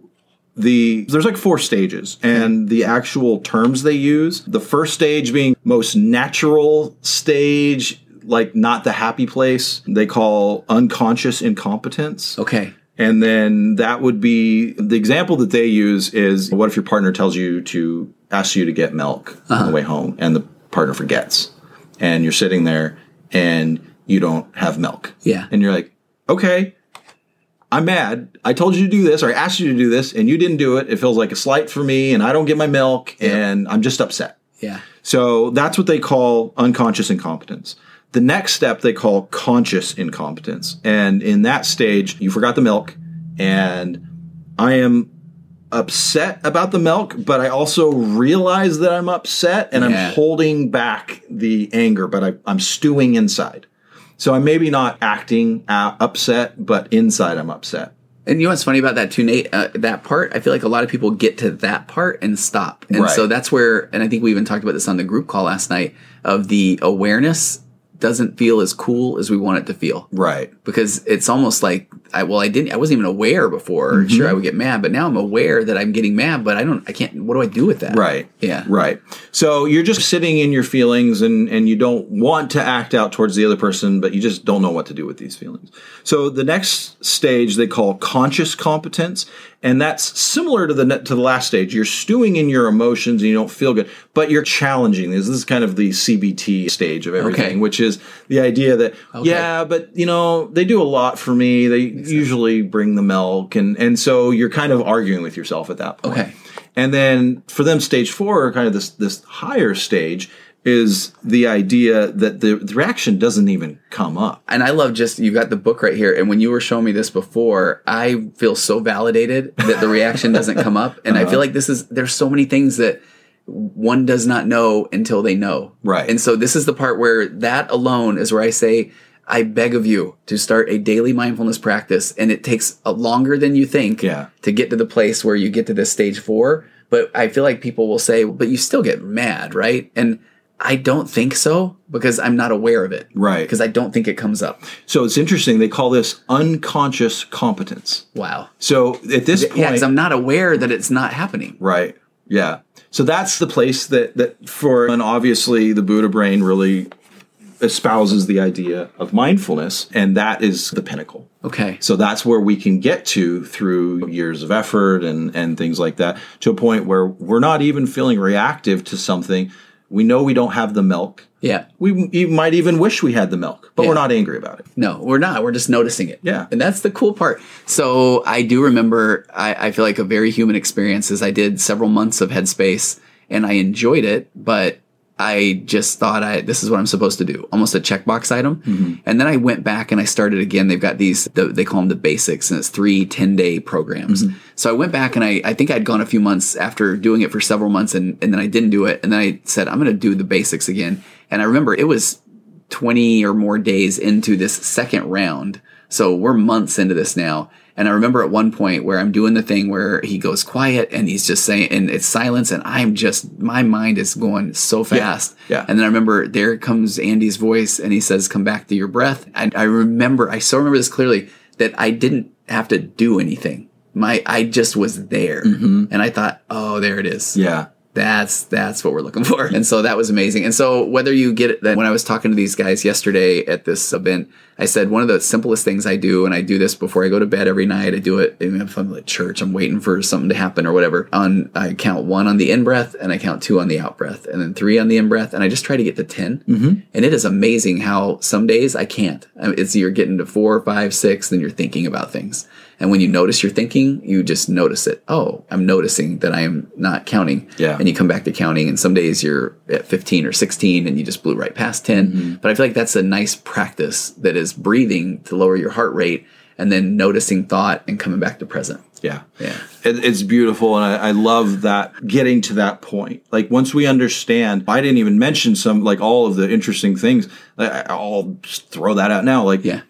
the there's like four stages and hmm. the actual terms they use the first stage being most natural stage like not the happy place they call unconscious incompetence Okay. And then that would be the example that they use is what if your partner tells you to ask you to get milk on the uh-huh. way home and the partner forgets and you're sitting there and you don't have milk. Yeah. And you're like, okay, I'm mad. I told you to do this or I asked you to do this and you didn't do it. It feels like a slight for me and I don't get my milk and I'm just upset. Yeah. So that's what they call unconscious incompetence. The next step they call conscious incompetence. And in that stage, you forgot the milk, and I am upset about the milk, but I also realize that I'm upset and Yeah. I'm holding back the anger, but I, I'm stewing inside. So I'm maybe not acting uh, upset, but inside I'm upset. And you know what's funny about that too, Nate? Uh, that part, I feel like a lot of people get to that part and stop. And Right. so that's where, and I think we even talked about this on the group call last night, of the awareness doesn't feel as cool as we want it to feel. Right. Because it's almost like, I, well, I didn't, I wasn't even aware before. Mm-hmm. Sure, I would get mad, but now I'm aware that I'm getting mad, but I don't, I can't, what do I do with that? Right. Yeah. Right. So you're just sitting in your feelings and, and you don't want to act out towards the other person, but you just don't know what to do with these feelings. So the next stage they call conscious competence. And that's similar to the to the last stage. You're stewing in your emotions and you don't feel good, but you're challenging this. This is kind of the CBT stage of everything, Okay. which is the idea that Okay. yeah, but you know they do a lot for me. They usually bring the milk, and and so you're kind of arguing with yourself at that point. Okay. And then for them, stage four, kind of this this higher stage, is the idea that the, the reaction doesn't even come up. and I love just you got the book right here. And when you were showing me this before, I feel so validated that the reaction doesn't come up. And I Uh-huh. feel like this is there's so many things that one does not know until they know. Right. And so this is the part where that alone is where I say, I beg of you to start a daily mindfulness practice. And it takes longer than you think Yeah. to get to the place where you get to this stage four. But I feel like people will say, but you still get mad, right? And I don't think so because I'm not aware of it. Right. Because I don't think it comes up. So it's interesting. They call this unconscious competence. Wow. So at this point, Yeah, because I'm not aware that it's not happening. Right. Yeah. So that's the place that that for and obviously the Buddha brain really espouses the idea of mindfulness and that is the pinnacle. Okay. So that's where we can get to through years of effort and and things like that to a point where we're not even feeling reactive to something. We know we don't have the milk. Yeah. We m- might even wish we had the milk, but Yeah. we're not angry about it. No, we're not. We're just noticing it. Yeah. And that's the cool part. So I do remember, I, I feel like a very human experience is I did several months of Headspace and I enjoyed it, but I just thought I this is what I'm supposed to do, almost a checkbox item. Mm-hmm. And then I went back and I started again. They've got these, the, they call them the basics, and it's three 10 day programs. Mm-hmm. So I went back and I, I think I'd gone a few months after doing it for several months and, and then I didn't do it. And then I said, I'm going to do the basics again. And I remember it was 20 or more days into this second round. So we're months into this now. And I remember at one point where I'm doing the thing where he goes quiet and he's just saying, and it's silence. And I'm just, my mind is going so fast. yeah. And then I remember there comes Andy's voice and he says, come back to your breath. And I remember, I so remember this clearly that I didn't have to do anything. My, I just was there. Mm-hmm. And I thought, oh, there it is Yeah. That's that's what we're looking for and so that was amazing and so whether you get it when i was talking to these guys yesterday at this event I said one of the simplest things I do, and I do this before I go to bed every night. I do it if I'm at church, I'm waiting for something to happen or whatever. On I count one on the in breath, and I count two on the out breath, and then three on the in breath, and I just try to get to 10 mm-hmm. And it is amazing how some days I can't. It's you're getting to four, five, six, then you're thinking about things. And when you notice you're thinking, you just notice it. Oh, I'm noticing that I am not counting. Yeah. And you come back to counting, and some days you're at 15 or 16 and you just blew right past 10. Mm-hmm. But I feel like that's a nice practice that is breathing to lower your heart rate and then noticing thought and coming back to present. Yeah. Yeah. It, it's beautiful. And I, I, love that getting to that point. Like once we understand, I didn't even mention some, like all of the interesting things. I, I'll just throw that out now. Like, yeah.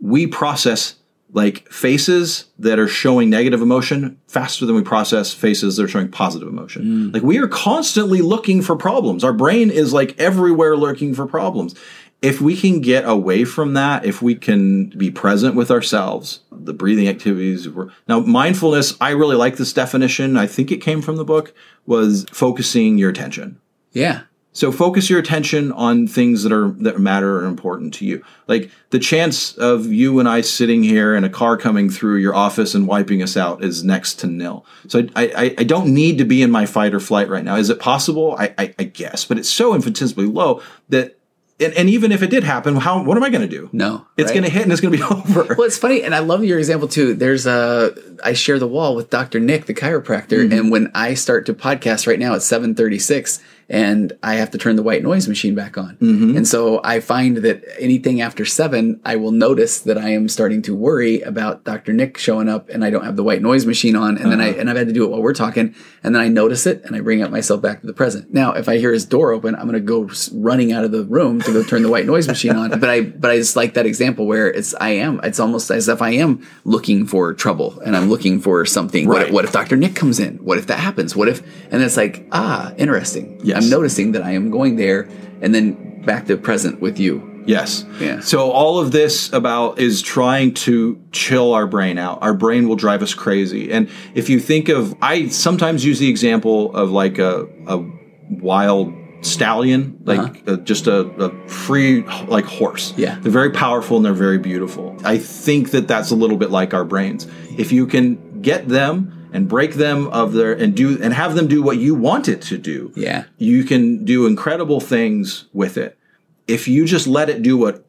we process like faces that are showing negative emotion faster than we process faces that are showing positive emotion. Mm. Like we are constantly looking for problems. Our brain is like everywhere looking for problems. If we can get away from that, if we can be present with ourselves, the breathing activities. Now, mindfulness, I really like this definition. I think it came from the book, was focusing your attention. Yeah. So focus your attention on things that are that matter and important to you. Like the chance of you and I sitting here and a car coming through your office and wiping us out is next to nil. So I, I, I don't need to be in my fight or flight right now. Is it possible? I, I, I guess, but it's so infinitesimally low that and, and, even if it did happen, how what am I going to do? No, it's right? going to hit and it's going to be over. Well, it's funny, and I love your example too. There's a I share the wall with Dr. Nick, the chiropractor, mm-hmm. and when I start to podcast right now at 7:36, and I have to turn the white noise machine back on. Mm-hmm. And so I find that anything after seven, I will notice that I am starting to worry about Dr. Nick showing up and I don't have the white noise machine on. And uh-huh. then I, uh-huh. and I've had to do it while we're talking. And then I notice it and I bring up myself back to the present. Now, if I hear his door open, I'm going to go running out of the room to go turn the white noise machine on. But I, but I just like that example where it's, I am, it's almost as if I am looking for trouble and I'm looking for something. Right. What, what if Dr. Nick comes in? What if that happens? What if, and it's like, ah, interesting. Yes. I'm noticing that I am going there and then back to present with you. Yes. Yeah. So all of this about is trying to chill our brain out. Our brain will drive us crazy. And if you think of, I sometimes use the example of like a, a wild stallion, like uh-huh. just a, a, free like horse. Yeah. They're very powerful and they're very beautiful. I think that that's a little bit like our brains. If you can get them and break them of their and do and have them do what you want it to do. Yeah. You can do incredible things with it. If you just let it do what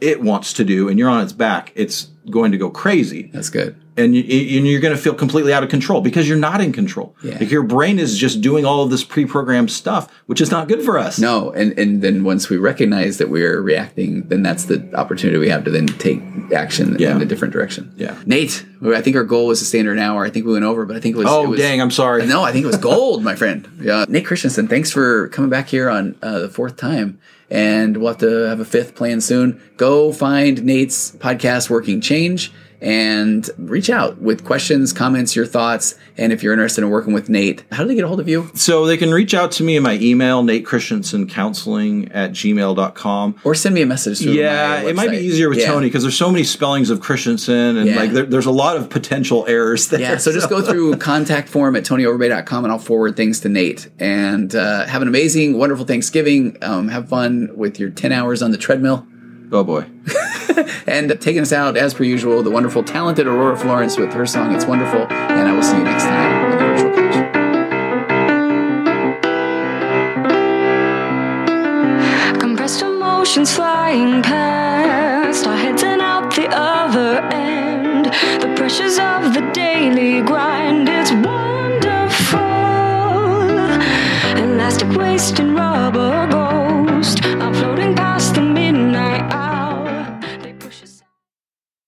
it wants to do and you're on its back, it's going to go crazy. That's good and, you, are going to feel completely out of control because you're not in control. Yeah. Like your brain is just doing all of this pre-programmed stuff, which is not good for us. No, and and then once we recognize that we're reacting, then that's the opportunity we have to then take action yeah. in a different direction. Yeah, Nate, I think our goal was to stay under an hour. I think we went over, but I think it was. Oh it was, dang! I'm sorry. No, I think it was gold, my friend. Yeah, Nate Christensen, thanks for coming back here on uh, the fourth time and we'll have to have a fifth plan soon. Go find Nate's podcast, Working Change and reach out with questions, comments, your thoughts. And if you're interested in working with Nate, how do they get a hold of you? So they can reach out to me in my email, Nate Christensen Counseling at gmail.com. Or send me a message Yeah, it might be easier with yeah. Tony because there's so many spellings of Christensen and yeah. like there, there's a lot of potential errors there. Yeah, so, so. just go through contact form at tonyoverbay.com and I'll forward things to Nate. And uh, have an amazing, wonderful Thanksgiving. Um, have fun with your 10 hours on the treadmill. Oh boy. and taking us out, as per usual, the wonderful, talented Aurora Florence with her song It's Wonderful. And I will see you next time on the Virtual Couch. Compressed emotions flying past, our heads and out the other end. The pressures of the daily grind